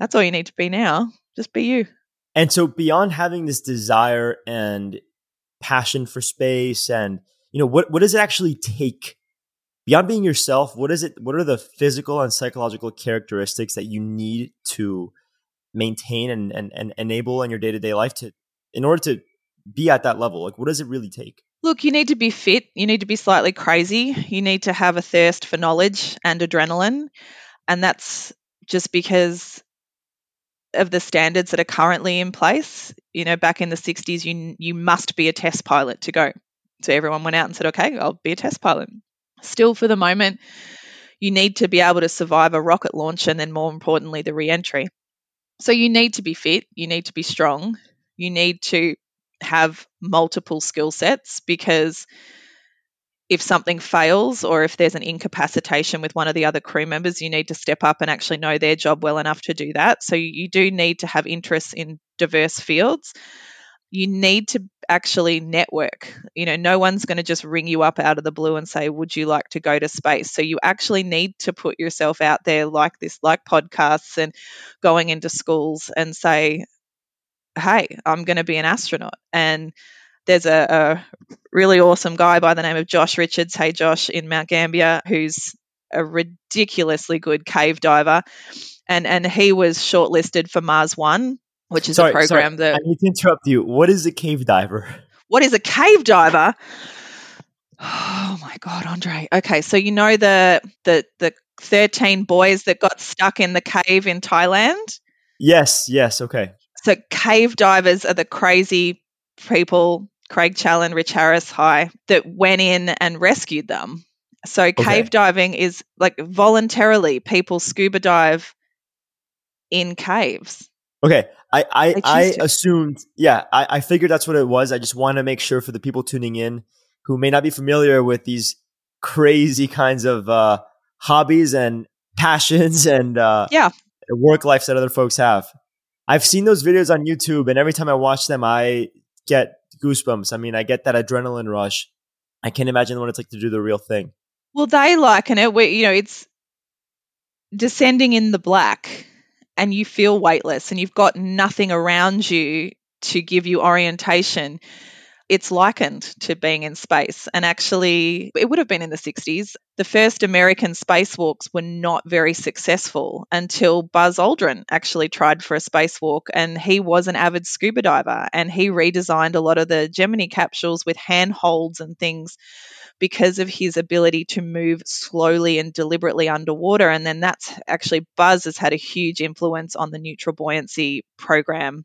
B: That's all you need to be now. Just be you.
A: And so beyond having this desire and passion for space and you know what what does it actually take? Beyond being yourself what is it what are the physical and psychological characteristics that you need to maintain and, and, and enable in your day-to-day life to in order to be at that level? Like what does it really take?
B: Look you need to be fit. You need to be slightly crazy. You need to have a thirst for knowledge and adrenaline. And that's just because of the standards that are currently in place. You know, back in the 60s, you you must be a test pilot to go. So everyone went out and said, "Okay, I'll be a test pilot." Still, for the moment, you need to be able to survive a rocket launch and then, more importantly, the reentry. So you need to be fit. You need to be strong. You need to have multiple skill sets because if something fails or if there's an incapacitation with one of the other crew members, you need to step up and actually know their job well enough to do that. So you do need to have interests in diverse fields. You need to actually network. You know, no one's going to just ring you up out of the blue and say, Would you like to go to space? So you actually need to put yourself out there like this, like podcasts and going into schools and say, Hey, I'm going to be an astronaut. And there's a, a really awesome guy by the name of Josh Richards. Hey, Josh, in Mount Gambier, who's a ridiculously good cave diver, and and he was shortlisted for Mars One, which is
A: sorry,
B: a program
A: sorry.
B: that.
A: I need to interrupt you. What is a cave diver?
B: What is a cave diver? Oh my god, Andre. Okay, so you know the the the 13 boys that got stuck in the cave in Thailand?
A: Yes, yes, okay.
B: So cave divers are the crazy people Craig Challen, Rich Harris High, that went in and rescued them. So okay. cave diving is like voluntarily people scuba dive in caves.
A: Okay. I I, I assumed yeah, I, I figured that's what it was. I just want to make sure for the people tuning in who may not be familiar with these crazy kinds of uh, hobbies and passions and uh,
B: yeah
A: work lives that other folks have. I've seen those videos on YouTube, and every time I watch them, I get goosebumps. I mean, I get that adrenaline rush. I can't imagine what it's like to do the real thing.
B: Well, they liken it where, you know, it's descending in the black and you feel weightless and you've got nothing around you to give you orientation. It's likened to being in space. And actually, it would have been in the 60s. The first American spacewalks were not very successful until Buzz Aldrin actually tried for a spacewalk. And he was an avid scuba diver and he redesigned a lot of the Gemini capsules with handholds and things because of his ability to move slowly and deliberately underwater. And then that's actually Buzz has had a huge influence on the neutral buoyancy program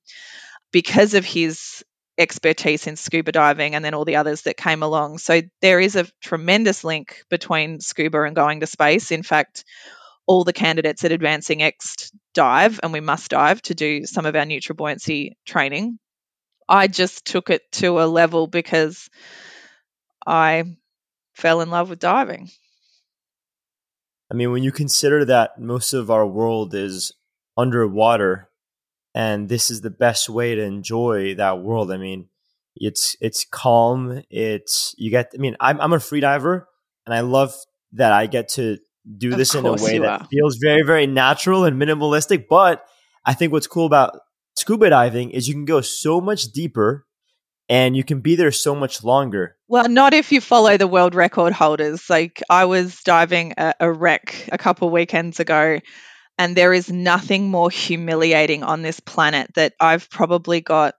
B: because of his expertise in scuba diving and then all the others that came along. So there is a tremendous link between scuba and going to space. In fact, all the candidates at Advancing X dive, and we must dive to do some of our neutral buoyancy training. I just took it to a level because I fell in love with diving.
A: I mean, when you consider that most of our world is underwater, and this is the best way to enjoy that world. I mean, it's it's calm. It's you get. I mean, I'm I'm a free diver, and I love that I get to do of this in a way that are. feels very very natural and minimalistic. But I think what's cool about scuba diving is you can go so much deeper and you can be there so much longer.
B: Well, not if you follow the world record holders. Like I was diving a, a wreck a couple weekends ago and there is nothing more humiliating on this planet that I've probably got,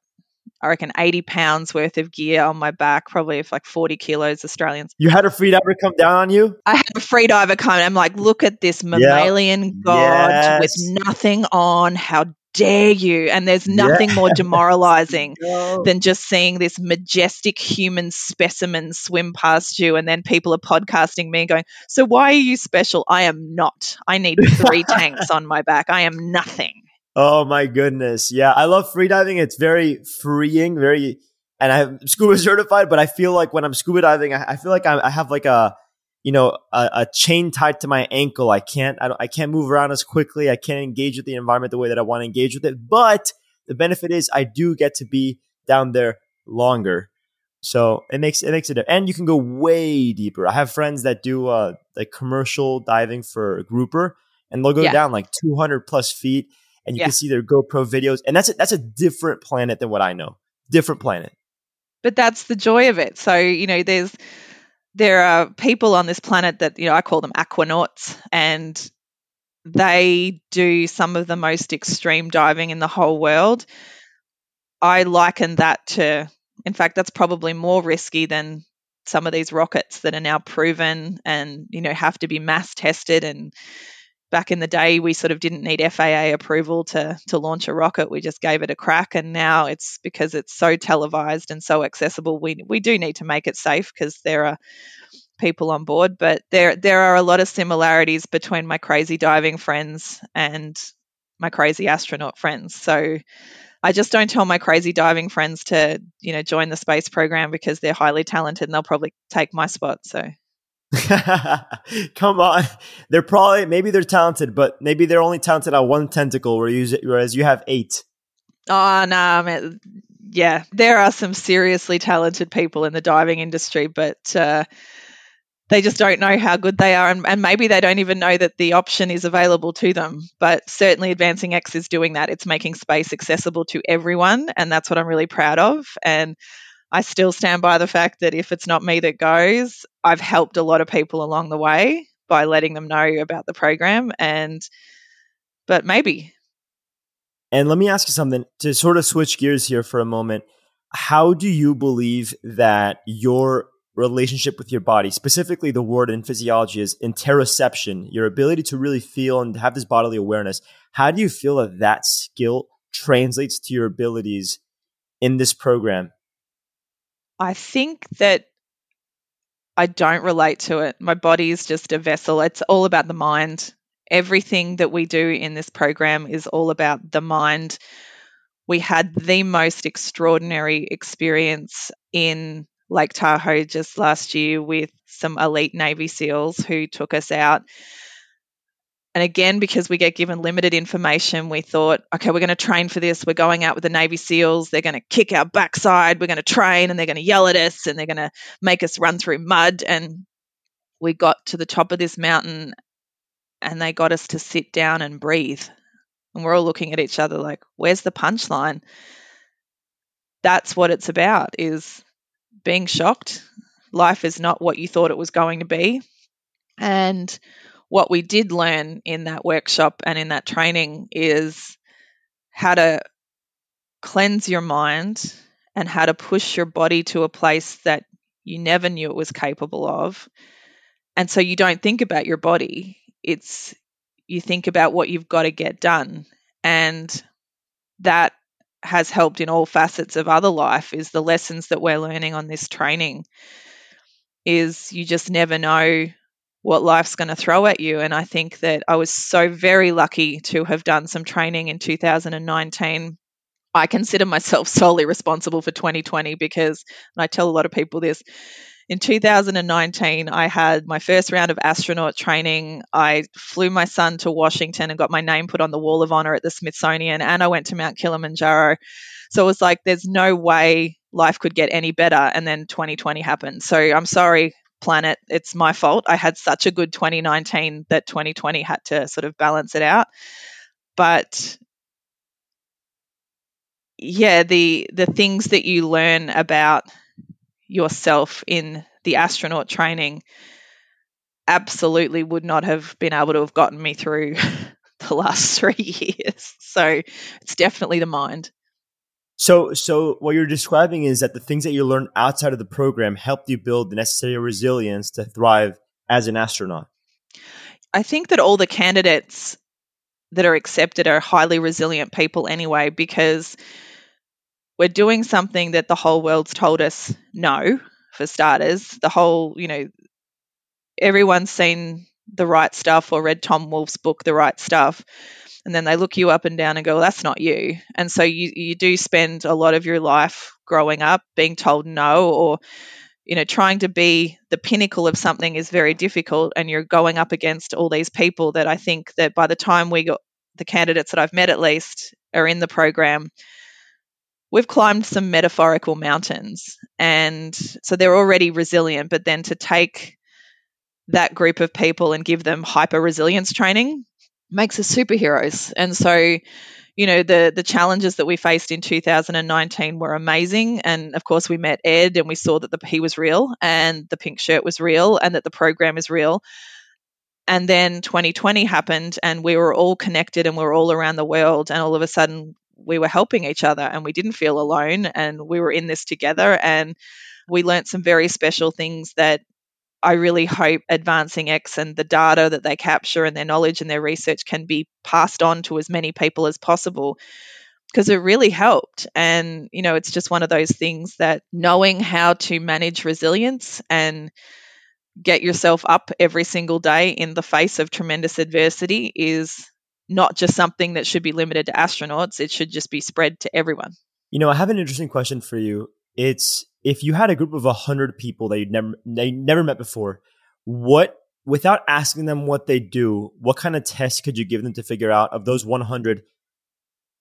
B: I reckon, 80 pounds worth of gear on my back, probably if like 40 kilos Australians.
A: You had a freediver come down on you?
B: I had a freediver come. I'm like, look at this mammalian yep. god yes. with nothing on. How dare you? And there's nothing yeah. more demoralizing no. than just seeing this majestic human specimen swim past you. And then people are podcasting me going, So why are you special? I am not. I need three tanks on my back. I am nothing.
A: Oh my goodness. Yeah. I love freediving. It's very freeing, very, and I'm scuba certified, but I feel like when I'm scuba diving, I, I feel like I, I have like a, you know, a, a, chain tied to my ankle. I can't, I, I can't move around as quickly. I can't engage with the environment the way that I want to engage with it. But the benefit is I do get to be down there longer. So it makes it makes it, and you can go way deeper. I have friends that do uh like commercial diving for grouper, and they'll go yeah. down like 200 plus feet, and you yeah. can see their GoPro videos, and that's a, that's a different planet than what I know. Different planet.
B: But that's the joy of it. So you know, there's there are people on this planet that you know I call them aquanauts, and they do some of the most extreme diving in the whole world. I liken that to, in fact, that's probably more risky than some of these rockets that are now proven and you know have to be mass tested and back in the day we sort of didn't need FAA approval to to launch a rocket. We just gave it a crack and now it's because it's so televised and so accessible we we do need to make it safe because there are people on board. But there there are a lot of similarities between my crazy diving friends and my crazy astronaut friends. So I just don't tell my crazy diving friends to, you know, join the space program because they're highly talented and they'll probably take my spot. So
A: Come on. They're probably maybe they're talented, but maybe they're only talented on one tentacle whereas you have eight.
B: Oh no, yeah, there are some seriously talented people in the diving industry, but uh, they just don't know how good they are, and, and, maybe they don't even know that the option is available to them. But certainly, Advancing X is doing that. It's making space accessible to everyone, and that's what I'm really proud of. And I still stand by the fact that if it's not me that goes, I've helped a lot of people along the way by letting them know about the program and but maybe.
A: And let me ask you something to sort of switch gears here for a moment. How do you believe that your relationship with your body, specifically the word in physiology is interoception, your ability to really feel and have this bodily awareness. How do you feel that that skill translates to your abilities in this program?
B: I think that I don't relate to it. My body is just a vessel. It's all about the mind. Everything that we do in this program is all about the mind. We had the most extraordinary experience in Lake Tahoe just last year with some elite Navy SEALs who took us out and again, because we get given limited information, we thought, okay, we're going to train for this. We're going out with the Navy SEALs. They're going to kick our backside. We're going to train and they're going to yell at us and they're going to make us run through mud. And we got to the top of this mountain and they got us to sit down and breathe. And we're all looking at each other like, where's the punchline? That's what it's about is being shocked. Life is not what you thought it was going to be. And what we did learn in that workshop and in that training is how to cleanse your mind and how to push your body to a place that you never knew it was capable of. And so you don't think about your body, it's you think about what you've got to get done. And that has helped in all facets of other life is the lessons that we're learning on this training is you just never know what life's going to throw at you and i think that i was so very lucky to have done some training in 2019 i consider myself solely responsible for 2020 because and i tell a lot of people this in 2019, I had my first round of astronaut training. I flew my son to Washington and got my name put on the Wall of Honor at the Smithsonian, and I went to Mount Kilimanjaro. So it was like, there's no way life could get any better. And then 2020 happened. So I'm sorry, planet. It's my fault. I had such a good 2019 that 2020 had to sort of balance it out. But yeah, the the things that you learn about yourself in the astronaut training absolutely would not have been able to have gotten me through the last three years. So it's definitely the mind.
C: So, so what you're describing is that the things that you learned outside of the program helped you build the necessary resilience to thrive as an astronaut.
B: I think that all the candidates that are accepted are highly resilient people anyway, because we're doing something that the whole world's told us no, for starters. The whole, you know, everyone's seen the right stuff or read Tom Wolfe's book, The Right Stuff. And then they look you up and down and go, well, that's not you. And so you, you do spend a lot of your life growing up being told no or, you know, trying to be the pinnacle of something is very difficult. And you're going up against all these people that I think that by the time we got the candidates that I've met at least are in the program, we've climbed some metaphorical mountains and so they're already resilient but then to take that group of people and give them hyper resilience training makes us superheroes. And so you know the the challenges that we faced in 2019 were amazing. And of course we met ed and we saw that the, he was real and the pink shirt was real and that the program is real. And then 2020 happened and we were all connected and we were all around the world and all of a sudden we were helping each other and we didn't feel alone and we were in this together. And we learned some very special things that I really hope Advancing X and the data that they capture and their knowledge and their research can be passed on to as many people as possible because it really helped. And, you know, it's just one of those things that knowing how to manage resilience and get yourself up every single day in the face of tremendous adversity is not just something that should be limited to astronauts. It should just be spread to everyone.
C: You know, I have an interesting question for you. It's if you had a group of 100 people that you'd never they never met before, what without asking them what they do, what kind of test could you give them to figure out of those 100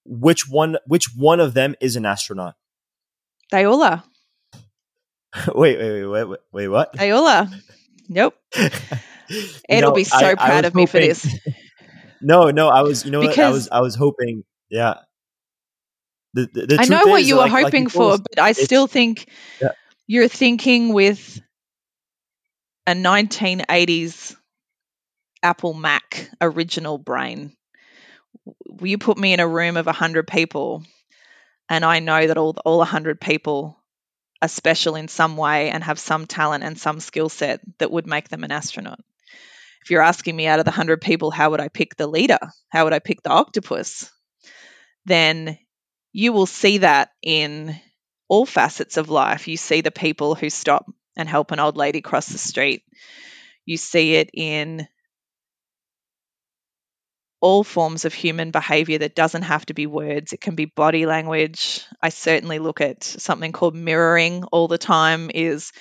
C: which one which one of them is an astronaut?
B: Are.
C: wait, wait, wait, wait, wait, what?
B: Are. Nope. Ed will be so I, proud I of me for this.
C: No, no, I was, you know, because, what? I was, I was hoping, yeah.
B: The, the, the I know what you were like, hoping like for, but I still think yeah. you're thinking with a 1980s Apple Mac original brain. You put me in a room of 100 people, and I know that all, all 100 people are special in some way and have some talent and some skill set that would make them an astronaut if you're asking me out of the 100 people, how would I pick the leader? How would I pick the octopus? Then you will see that in all facets of life. You see the people who stop and help an old lady cross the street. You see it in all forms of human behavior that doesn't have to be words. It can be body language. I certainly look at something called mirroring all the time is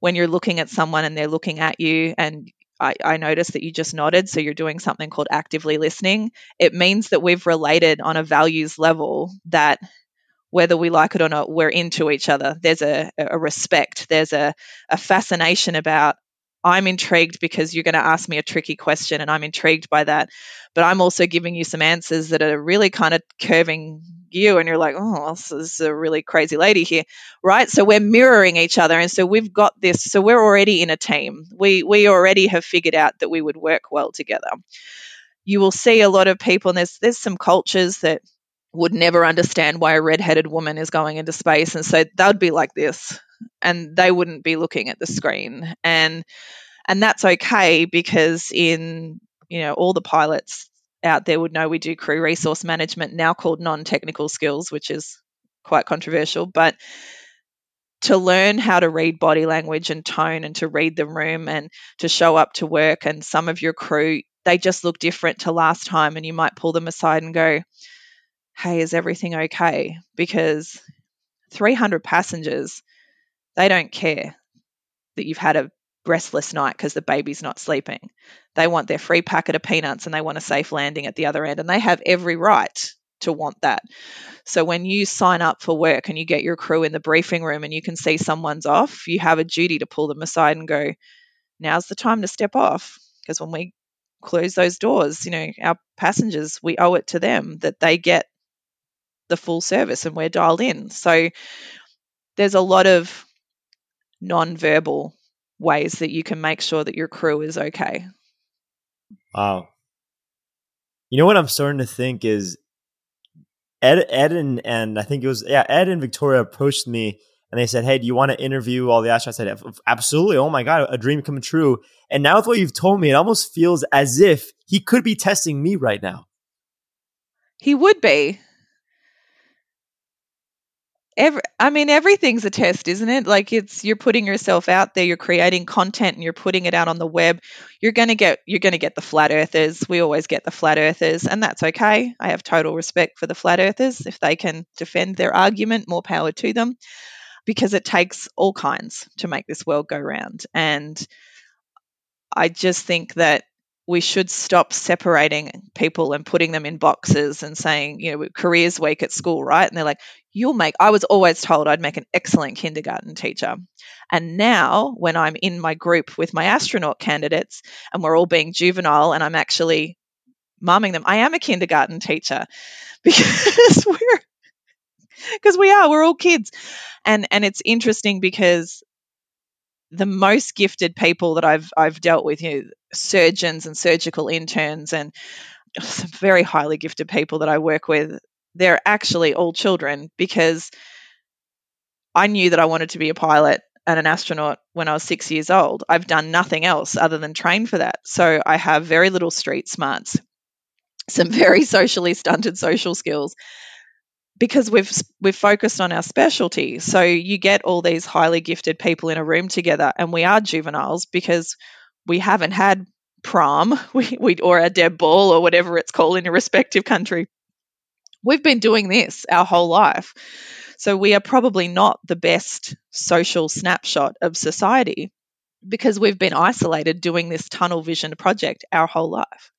B: when you're looking at someone and they're looking at you and I, I noticed that you just nodded, so you're doing something called actively listening. It means that we've related on a values level that whether we like it or not, we're into each other. There's a, a respect, there's a, a fascination about I'm intrigued because you're going to ask me a tricky question and I'm intrigued by that. But I'm also giving you some answers that are really kind of curving you and you're like, oh, this is a really crazy lady here, right? So we're mirroring each other, and so we've got this. So we're already in a team. We we already have figured out that we would work well together. You will see a lot of people, and there's there's some cultures that would never understand why a redheaded woman is going into space, and so they'd be like this, and they wouldn't be looking at the screen, and and that's okay because in you know all the pilots out there would know we do crew resource management now called non-technical skills which is quite controversial but to learn how to read body language and tone and to read the room and to show up to work and some of your crew they just look different to last time and you might pull them aside and go hey is everything okay? Because 300 passengers they don't care that you've had a restless night because the baby's not sleeping. They want their free packet of peanuts and they want a safe landing at the other end, and they have every right to want that. So when you sign up for work and you get your crew in the briefing room and you can see someone's off, you have a duty to pull them aside and go, now's the time to step off. Because when we close those doors, you know, our passengers, we owe it to them that they get the full service and we're dialed in. So there's a lot of non-verbal ways that you can make sure that your crew is okay.
C: Wow. You know what I'm starting to think is Ed, Ed and, and I think it was yeah Ed and Victoria approached me and they said, "Hey, do you want to interview all the astronauts?" I said, "Absolutely! Oh my god, a dream come true!" And now with what you've told me, it almost feels as if he could be testing me right now.
B: He would be. Every, I mean, everything's a test, isn't it? Like it's you're putting yourself out there, you're creating content, and you're putting it out on the web. You're gonna get you're gonna get the flat earthers. We always get the flat earthers, and that's okay. I have total respect for the flat earthers. If they can defend their argument, more power to them, because it takes all kinds to make this world go round. And I just think that we should stop separating people and putting them in boxes and saying, you know, careers week at school, right? And they're like, you'll make, I was always told I'd make an excellent kindergarten teacher. And now, when I'm in my group with my astronaut candidates and we're all being juvenile and I'm actually mumming them, I am a kindergarten teacher because we're, because we are, we're all kids. And, and it's interesting because the most gifted people that I've I've dealt with, you know, surgeons and surgical interns and some very highly gifted people that I work with, they're actually all children because I knew that I wanted to be a pilot and an astronaut when I was six years old. I've done nothing else other than train for that. So I have very little street smarts, some very socially stunted social skills, because we've we've focused on our specialty. So you get all these highly gifted people in a room together, and we are juveniles because we haven't had prom, we, we or a deb ball or whatever it's called in your respective country. We've been doing this our whole life. So we are probably not the best social snapshot of society because we've been isolated doing this tunnel vision project our whole life.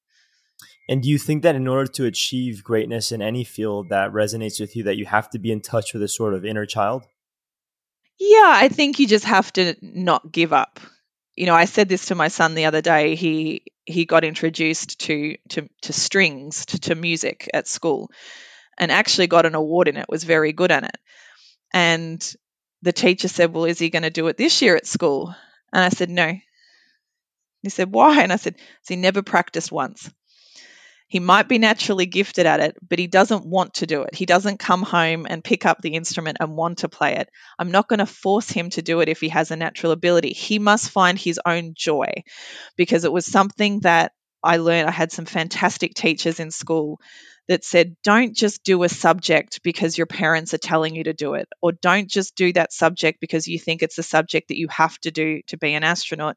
C: And do you think that in order to achieve greatness in any field that resonates with you, that you have to be in touch with a sort of inner child?
B: Yeah, I think you just have to not give up. You know, I said this to my son the other day. He he got introduced to to, to strings, to, to music at school, and actually got an award in it. Was very good at it. And the teacher said, "Well, is he going to do it this year at school?" And I said, "No." He said, "Why?" And I said, "He never practiced once." He might be naturally gifted at it, but he doesn't want to do it. He doesn't come home and pick up the instrument and want to play it. I'm not going to force him to do it if he has a natural ability. He must find his own joy because it was something that I learned. I had some fantastic teachers in school that said, don't just do a subject because your parents are telling you to do it, or don't just do that subject because you think it's a subject that you have to do to be an astronaut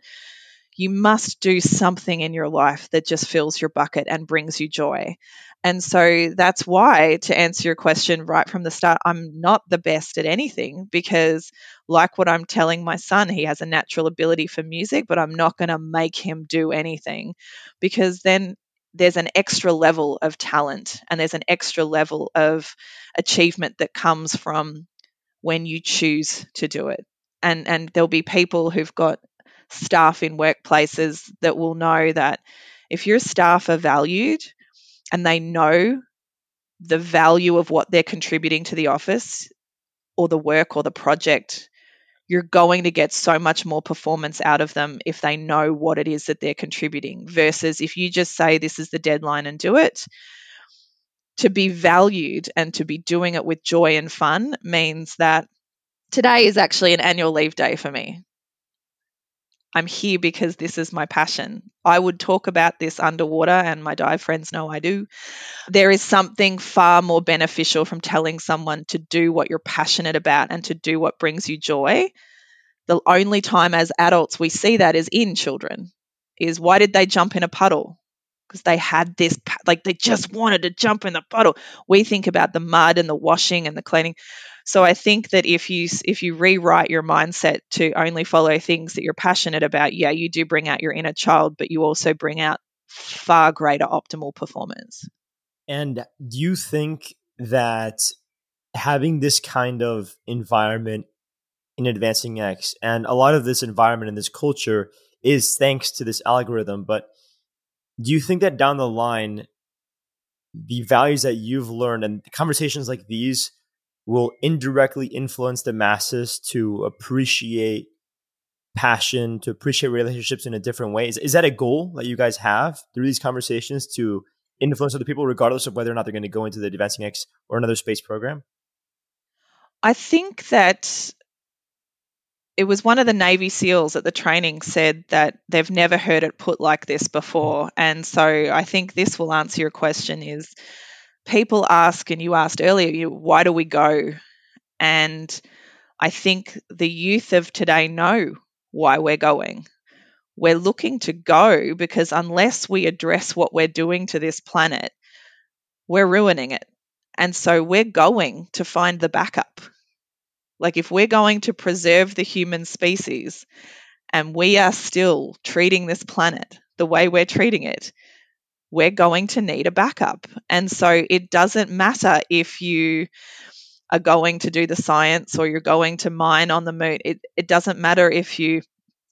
B: you must do something in your life that just fills your bucket and brings you joy. And so that's why, to answer your question right from the start, I'm not the best at anything because, like what I'm telling my son, he has a natural ability for music, but I'm not going to make him do anything because then there's an extra level of talent and there's an extra level of achievement that comes from when you choose to do it. And, and there'll be people who've got staff in workplaces that will know that if your staff are valued and they know the value of what they're contributing to the office or the work or the project, you're going to get so much more performance out of them if they know what it is that they're contributing versus if you just say this is the deadline and do it. To be valued and to be doing it with joy and fun means that today is actually an annual leave day for me. I'm here because this is my passion. I would talk about this underwater, and my dive friends know I do. There is something far more beneficial from telling someone to do what you're passionate about and to do what brings you joy. The only time as adults we see that is in children. Is why did they jump in a puddle? Because they had this, like they just wanted to jump in the puddle. We think about the mud and the washing and the cleaning. So I think that if you if you rewrite your mindset to only follow things that you're passionate about, yeah, you do bring out your inner child, but you also bring out far greater optimal performance.
A: And do you think that having this kind of environment in AdvancingX and a lot of this environment and this culture is thanks to this algorithm, but do you think that down the line the values that you've learned and conversations like these will indirectly influence the masses to appreciate passion, to appreciate relationships in a different way. Is, is that a goal that you guys have through these conversations to influence other people, regardless of whether or not they're going to go into the AdvancingX or another space program?
B: I think that it was one of the Navy SEALs at the training said that they've never heard it put like this before. And so I think this will answer your question is people ask, and you asked earlier, why do we go? And I think the youth of today know why we're going. We're looking to go because unless we address what we're doing to this planet, we're ruining it. And so we're going to find the backup. Like, if we're going to preserve the human species and we are still treating this planet the way we're treating it, we're going to need a backup. And so it doesn't matter if you are going to do the science or you're going to mine on the moon. It, it doesn't matter if you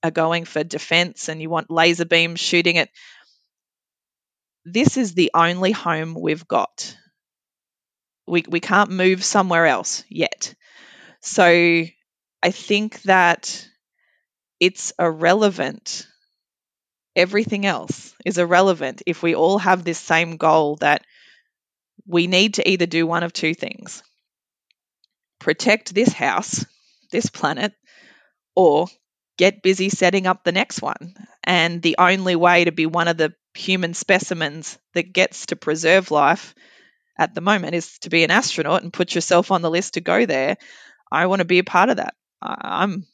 B: are going for defense and you want laser beams shooting it. This is the only home we've got. We, we can't move somewhere else yet. So I think that it's irrelevant everything else is irrelevant if we all have this same goal that we need to either do one of two things protect this house, this planet, or get busy setting up the next one. And the only way to be one of the human specimens that gets to preserve life at the moment is to be an astronaut and put yourself on the list to go there. I want to be a part of that. I'm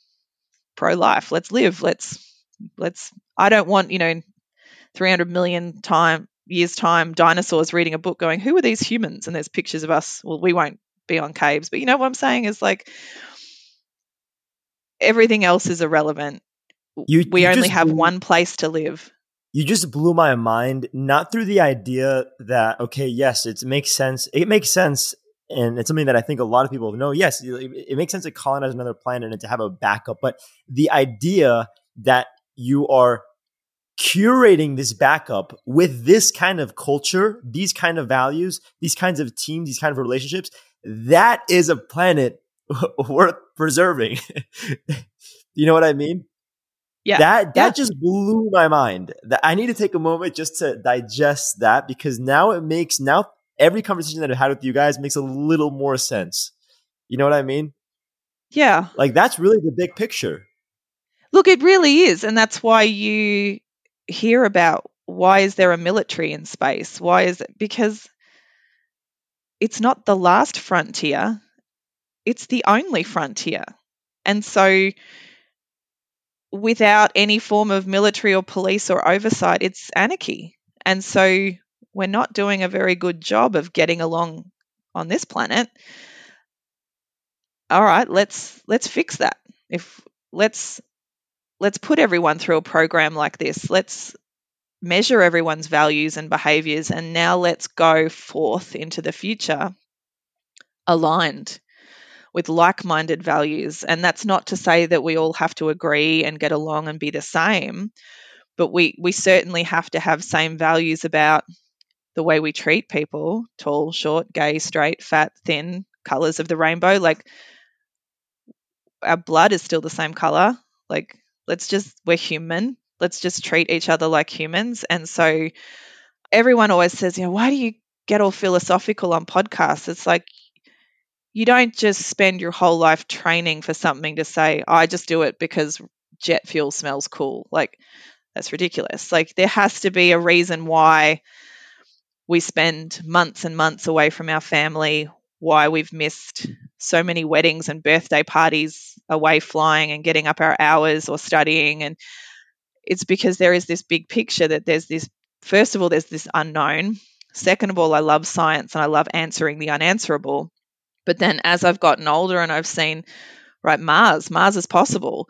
B: pro life. Let's live. Let's let's I don't want, you know, 300 million time years time dinosaurs reading a book going, who are these humans? And there's pictures of us. Well, we won't be on caves, but you know what I'm saying is like everything else is irrelevant. You, we you only have blew, one place to live.
A: You just blew my mind, not through the idea that, okay, yes, it makes sense. It makes sense. And it's something that I think a lot of people know. Yes, it, it makes sense to colonize another planet and to have a backup. But the idea that you are curating this backup with this kind of culture, these kind of values, these kinds of teams, these kind of relationships, that is a planet worth preserving. you know what I mean?
B: Yeah.
A: That that
B: yeah.
A: just blew my mind. That I need to take a moment just to digest that because now it makes now every conversation that I've had with you guys makes a little more sense. You know what I mean?
B: Yeah.
A: Like that's really the big picture.
B: Look, it really is. And that's why you hear about why is there a military in space? Why is it? Because it's not the last frontier, it's the only frontier. And so, without any form of military or police or oversight, it's anarchy. And so, we're not doing a very good job of getting along on this planet. All right, let's let's fix that. If let's let's put everyone through a program like this. Let's measure everyone's values and behaviors, and now let's go forth into the future aligned with like minded values. And that's not to say that we all have to agree and get along and be the same, but we, we certainly have to have same values about the way we treat people tall, short, gay, straight, fat, thin, colors of the rainbow. Like our blood is still the same color. Like, let's just, we're human. Let's just treat each other like humans. And so everyone always says, you know, why do you get all philosophical on podcasts? It's like, you don't just spend your whole life training for something to say, I just do it because jet fuel smells cool. Like, that's ridiculous. Like, there has to be a reason why we spend months and months away from our family, why we've missed so many weddings and birthday parties away flying and getting up our hours or studying. And it's because there is this big picture that there's this, first of all, there's this unknown. Second of all, I love science and I love answering the unanswerable. But then as I've gotten older and I've seen, right, Mars, Mars is possible.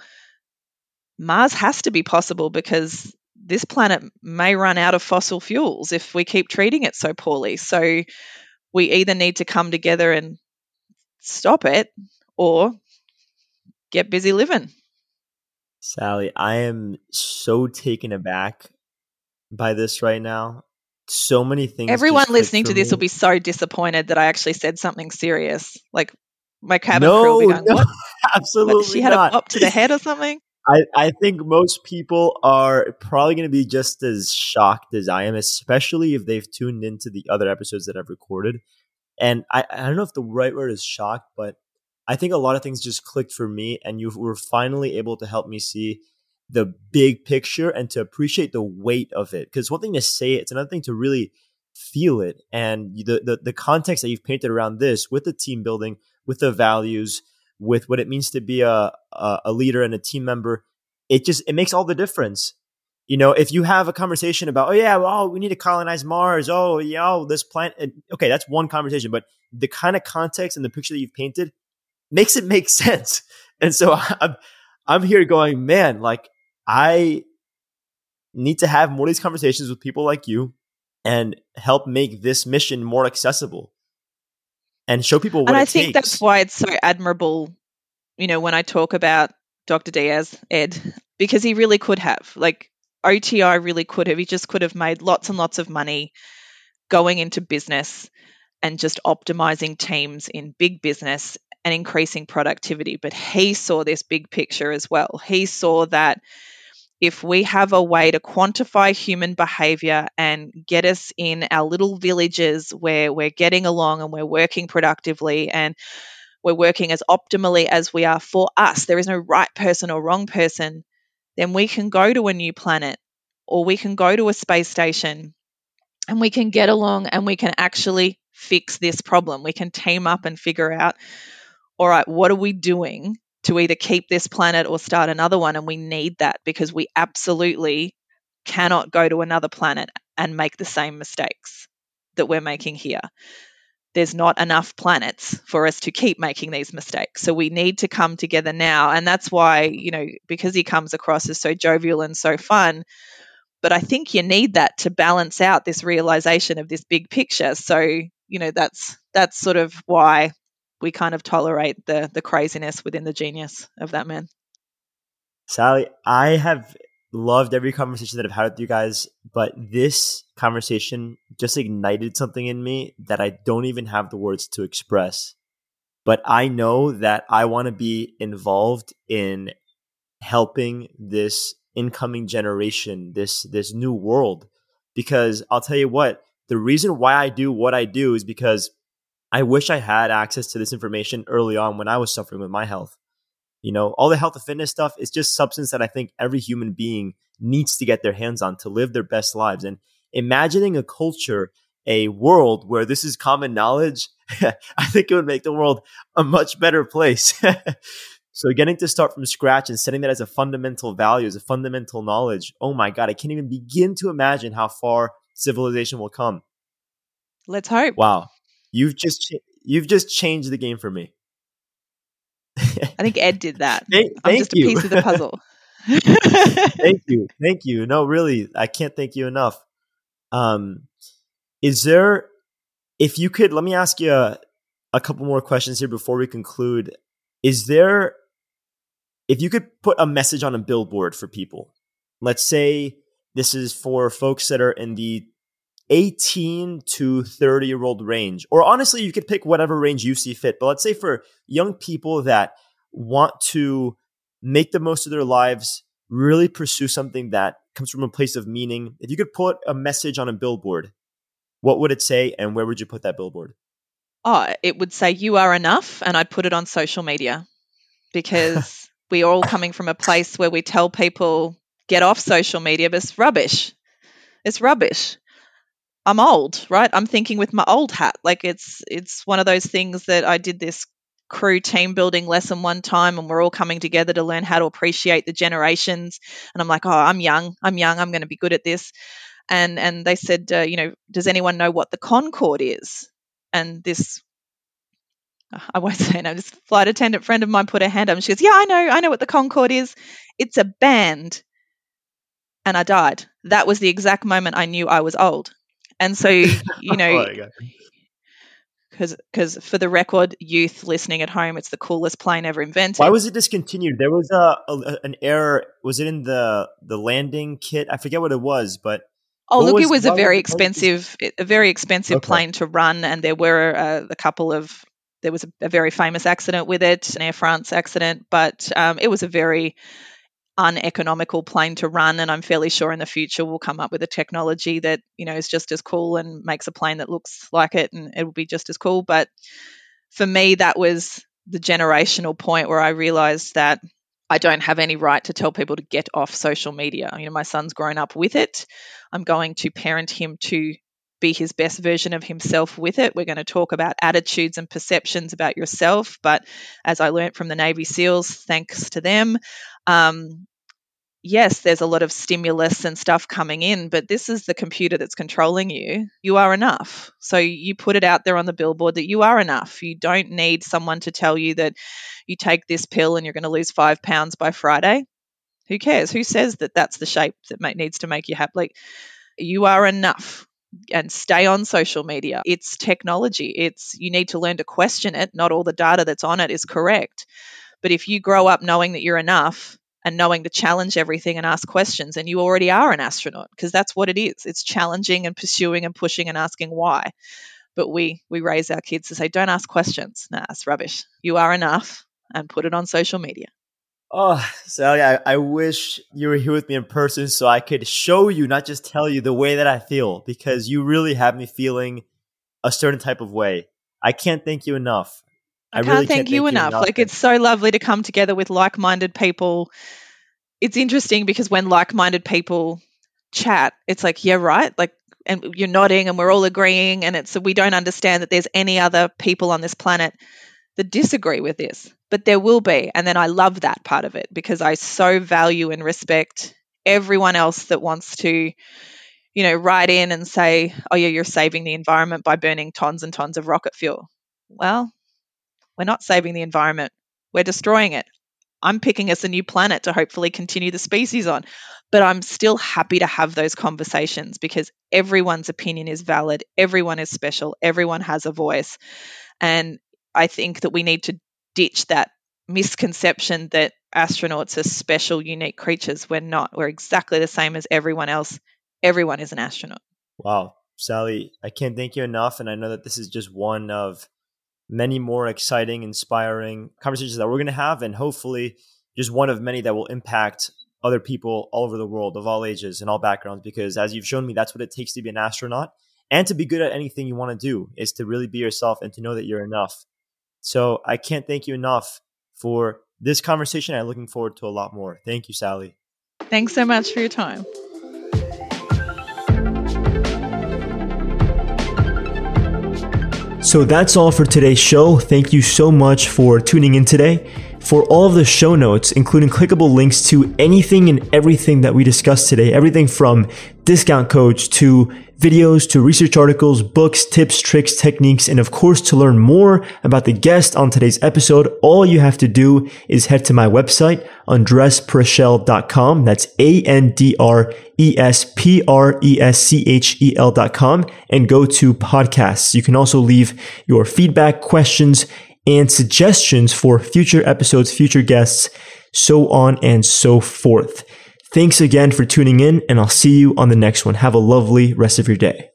B: Mars has to be possible because this planet may run out of fossil fuels if we keep treating it so poorly. So we either need to come together and stop it or get busy living.
A: Sally, I am so taken aback by this right now. So many things.
B: Everyone listening to this me. will be so disappointed that I actually said something serious. Like my cabin
A: no,
B: crew will be going,
A: no,
B: "What?
A: Absolutely,
B: she had
A: not.
B: a pop to the head or something."
A: I, I think most people are probably going to be just as shocked as I am, especially if they've tuned into the other episodes that I've recorded. And I, I don't know if the right word is shocked, but I think a lot of things just clicked for me, and you were finally able to help me see the big picture and to appreciate the weight of it. Because one thing to say it, it's another thing to really feel it. And the, the the context that you've painted around this with the team building, with the values, with what it means to be a, a, a leader and a team member, it just it makes all the difference. You know, if you have a conversation about, oh yeah, well, we need to colonize Mars. Oh, yeah, oh, this planet. Okay, that's one conversation, but the kind of context and the picture that you've painted makes it make sense. And so I'm I'm here going, man, like I need to have more of these conversations with people like you and help make this mission more accessible and show people what
B: and I think
A: takes.
B: that's why it's so admirable, you know, when I talk about Dr. Diaz, Ed, because he really could have. Like OTI really could have. He just could have made lots and lots of money going into business and just optimizing teams in big business and increasing productivity. But he saw this big picture as well. He saw that if we have a way to quantify human behavior and get us in our little villages where we're getting along and we're working productively and we're working as optimally as we are for us, there is no right person or wrong person, then we can go to a new planet or we can go to a space station and we can get along and we can actually fix this problem. We can team up and figure out, all right, what are we doing to either keep this planet or start another one. And we need that because we absolutely cannot go to another planet and make the same mistakes that we're making here. There's not enough planets for us to keep making these mistakes. So we need to come together now. And that's why, you know, because he comes across as so jovial and so fun. But I think you need that to balance out this realization of this big picture. So, you know, that's that's sort of why we kind of tolerate the the craziness within the genius of that man.
A: Sally, I have loved every conversation that I've had with you guys, but this conversation just ignited something in me that I don't even have the words to express. But I know that I want to be involved in helping this incoming generation, this this new world. Because I'll tell you what, the reason why I do what I do is because I wish I had access to this information early on when I was suffering with my health. You know, all the health and fitness stuff is just substance that I think every human being needs to get their hands on to live their best lives. And imagining a culture, a world where this is common knowledge, I think it would make the world a much better place. so getting to start from scratch and setting that as a fundamental value, as a fundamental knowledge, oh my God, I can't even begin to imagine how far civilization will come.
B: Let's hope.
A: Wow. You've just you've just changed the game for me.
B: I think Ed did that.
A: Thank,
B: I'm
A: just
B: a piece of the puzzle.
A: thank you, thank you. No, really, I can't thank you enough. Um, is there, if you could, let me ask you a, a couple more questions here before we conclude. Is there, if you could put a message on a billboard for people, let's say this is for folks that are in the 18 to 30 year old range, or honestly, you could pick whatever range you see fit. But let's say for young people that want to make the most of their lives, really pursue something that comes from a place of meaning. If you could put a message on a billboard, what would it say and where would you put that billboard?
B: Oh, it would say you are enough and I'd put it on social media because we're all coming from a place where we tell people get off social media, but it's rubbish. It's rubbish. I'm old, right? I'm thinking with my old hat. Like it's it's one of those things that I did this crew team building lesson one time and we're all coming together to learn how to appreciate the generations and i'm like oh i'm young i'm young i'm going to be good at this and and they said uh, you know does anyone know what the concorde is and this I won't say no. This flight attendant friend of mine put her hand up and she goes, Yeah, I know, I know what the Concorde is. It's a band. And I died. That was the exact moment I knew I was old. And so, you know, because because for the record, youth listening at home, it's the coolest plane ever invented.
A: Why was it discontinued? There was a, a an error. Was it in the the landing kit? I forget what it was, but
B: Oh, look, was, it was a very expensive, a very expensive okay. plane to run, and there were uh, a couple of. There was a, a, very famous accident with it, an Air France accident, but um, it was a very uneconomical plane to run. And I'm fairly sure in the future we'll come up with a technology that you know is just as cool and makes a plane that looks like it, and it will be just as cool. But for me, that was the generational point where I realized that I don't have any right to tell people to get off social media. You know, my son's grown up with it. I'm going to parent him to be his best version of himself with it. We're going to talk about attitudes and perceptions about yourself. But as I learned from the Navy SEALs, thanks to them, um, yes, there's a lot of stimulus and stuff coming in, but this is the computer that's controlling you. You are enough. So you put it out there on the billboard that you are enough. You don't need someone to tell you that you take this pill and you're going to lose five pounds by Friday. Who cares? Who says that that's the shape that needs to make you happy? Like, you are enough and stay on social media. It's technology. It's you need to learn to question it. Not all the data that's on it is correct. But if you grow up knowing that you're enough and knowing to challenge everything and ask questions, and you already are an astronaut because that's what it is. It's challenging and pursuing and pushing and asking why. But we we raise our kids to say, don't ask questions. Nah, it's rubbish. You are enough and put it on social media.
A: Oh, Sally, I, I wish you were here with me in person so I could show you, not just tell you the way that I feel, because you really have me feeling a certain type of way. I can't thank you enough.
B: I, I can't, really thank, can't you, thank enough. you. Like, it's so lovely to come together with like minded people. It's interesting because when like minded people chat, it's like, yeah, right. Like, and you're nodding and we're all agreeing. And it's, we don't understand that there's any other people on this planet that disagree with this, but there will be. And then I love that part of it because I so value and respect everyone else that wants to, you know, write in and say, oh, yeah, you're saving the environment by burning tons and tons of rocket fuel. Well, we're not saving the environment, we're destroying it. I'm picking us a new planet to hopefully continue the species on. But I'm still happy to have those conversations because everyone's opinion is valid. Everyone is special. Everyone has a voice. And I think that we need to ditch that misconception that astronauts are special, unique creatures. We're not. We're exactly the same as everyone else. Everyone is an astronaut.
A: Wow. Sally, I can't thank you enough. And I know that this is just one of many more exciting, inspiring conversations that we're going to have. And hopefully, just one of many that will impact other people all over the world of all ages and all backgrounds. Because as you've shown me, that's what it takes to be an astronaut and to be good at anything you want to do is to really be yourself and to know that you're enough. So I can't thank you enough for this conversation. I'm looking forward to a lot more. Thank you, Sally.
B: Thanks so much for your time.
A: So that's all for today's show. Thank you so much for tuning in today. For all of the show notes, including clickable links to anything and everything that we discussed today, everything from discount codes to videos to research articles, books, tips, tricks, techniques, and of course to learn more about the guest on today's episode, all you have to do is head to my website, andrespreschel.com. That's A-N-D-R-E-S-P-R-E-S-C-H-E-L.com and go to podcasts. You can also leave your feedback, questions, and suggestions for future episodes, future guests, so on and so forth. Thanks again for tuning in, and I'll see you on the next one. Have a lovely rest of your day.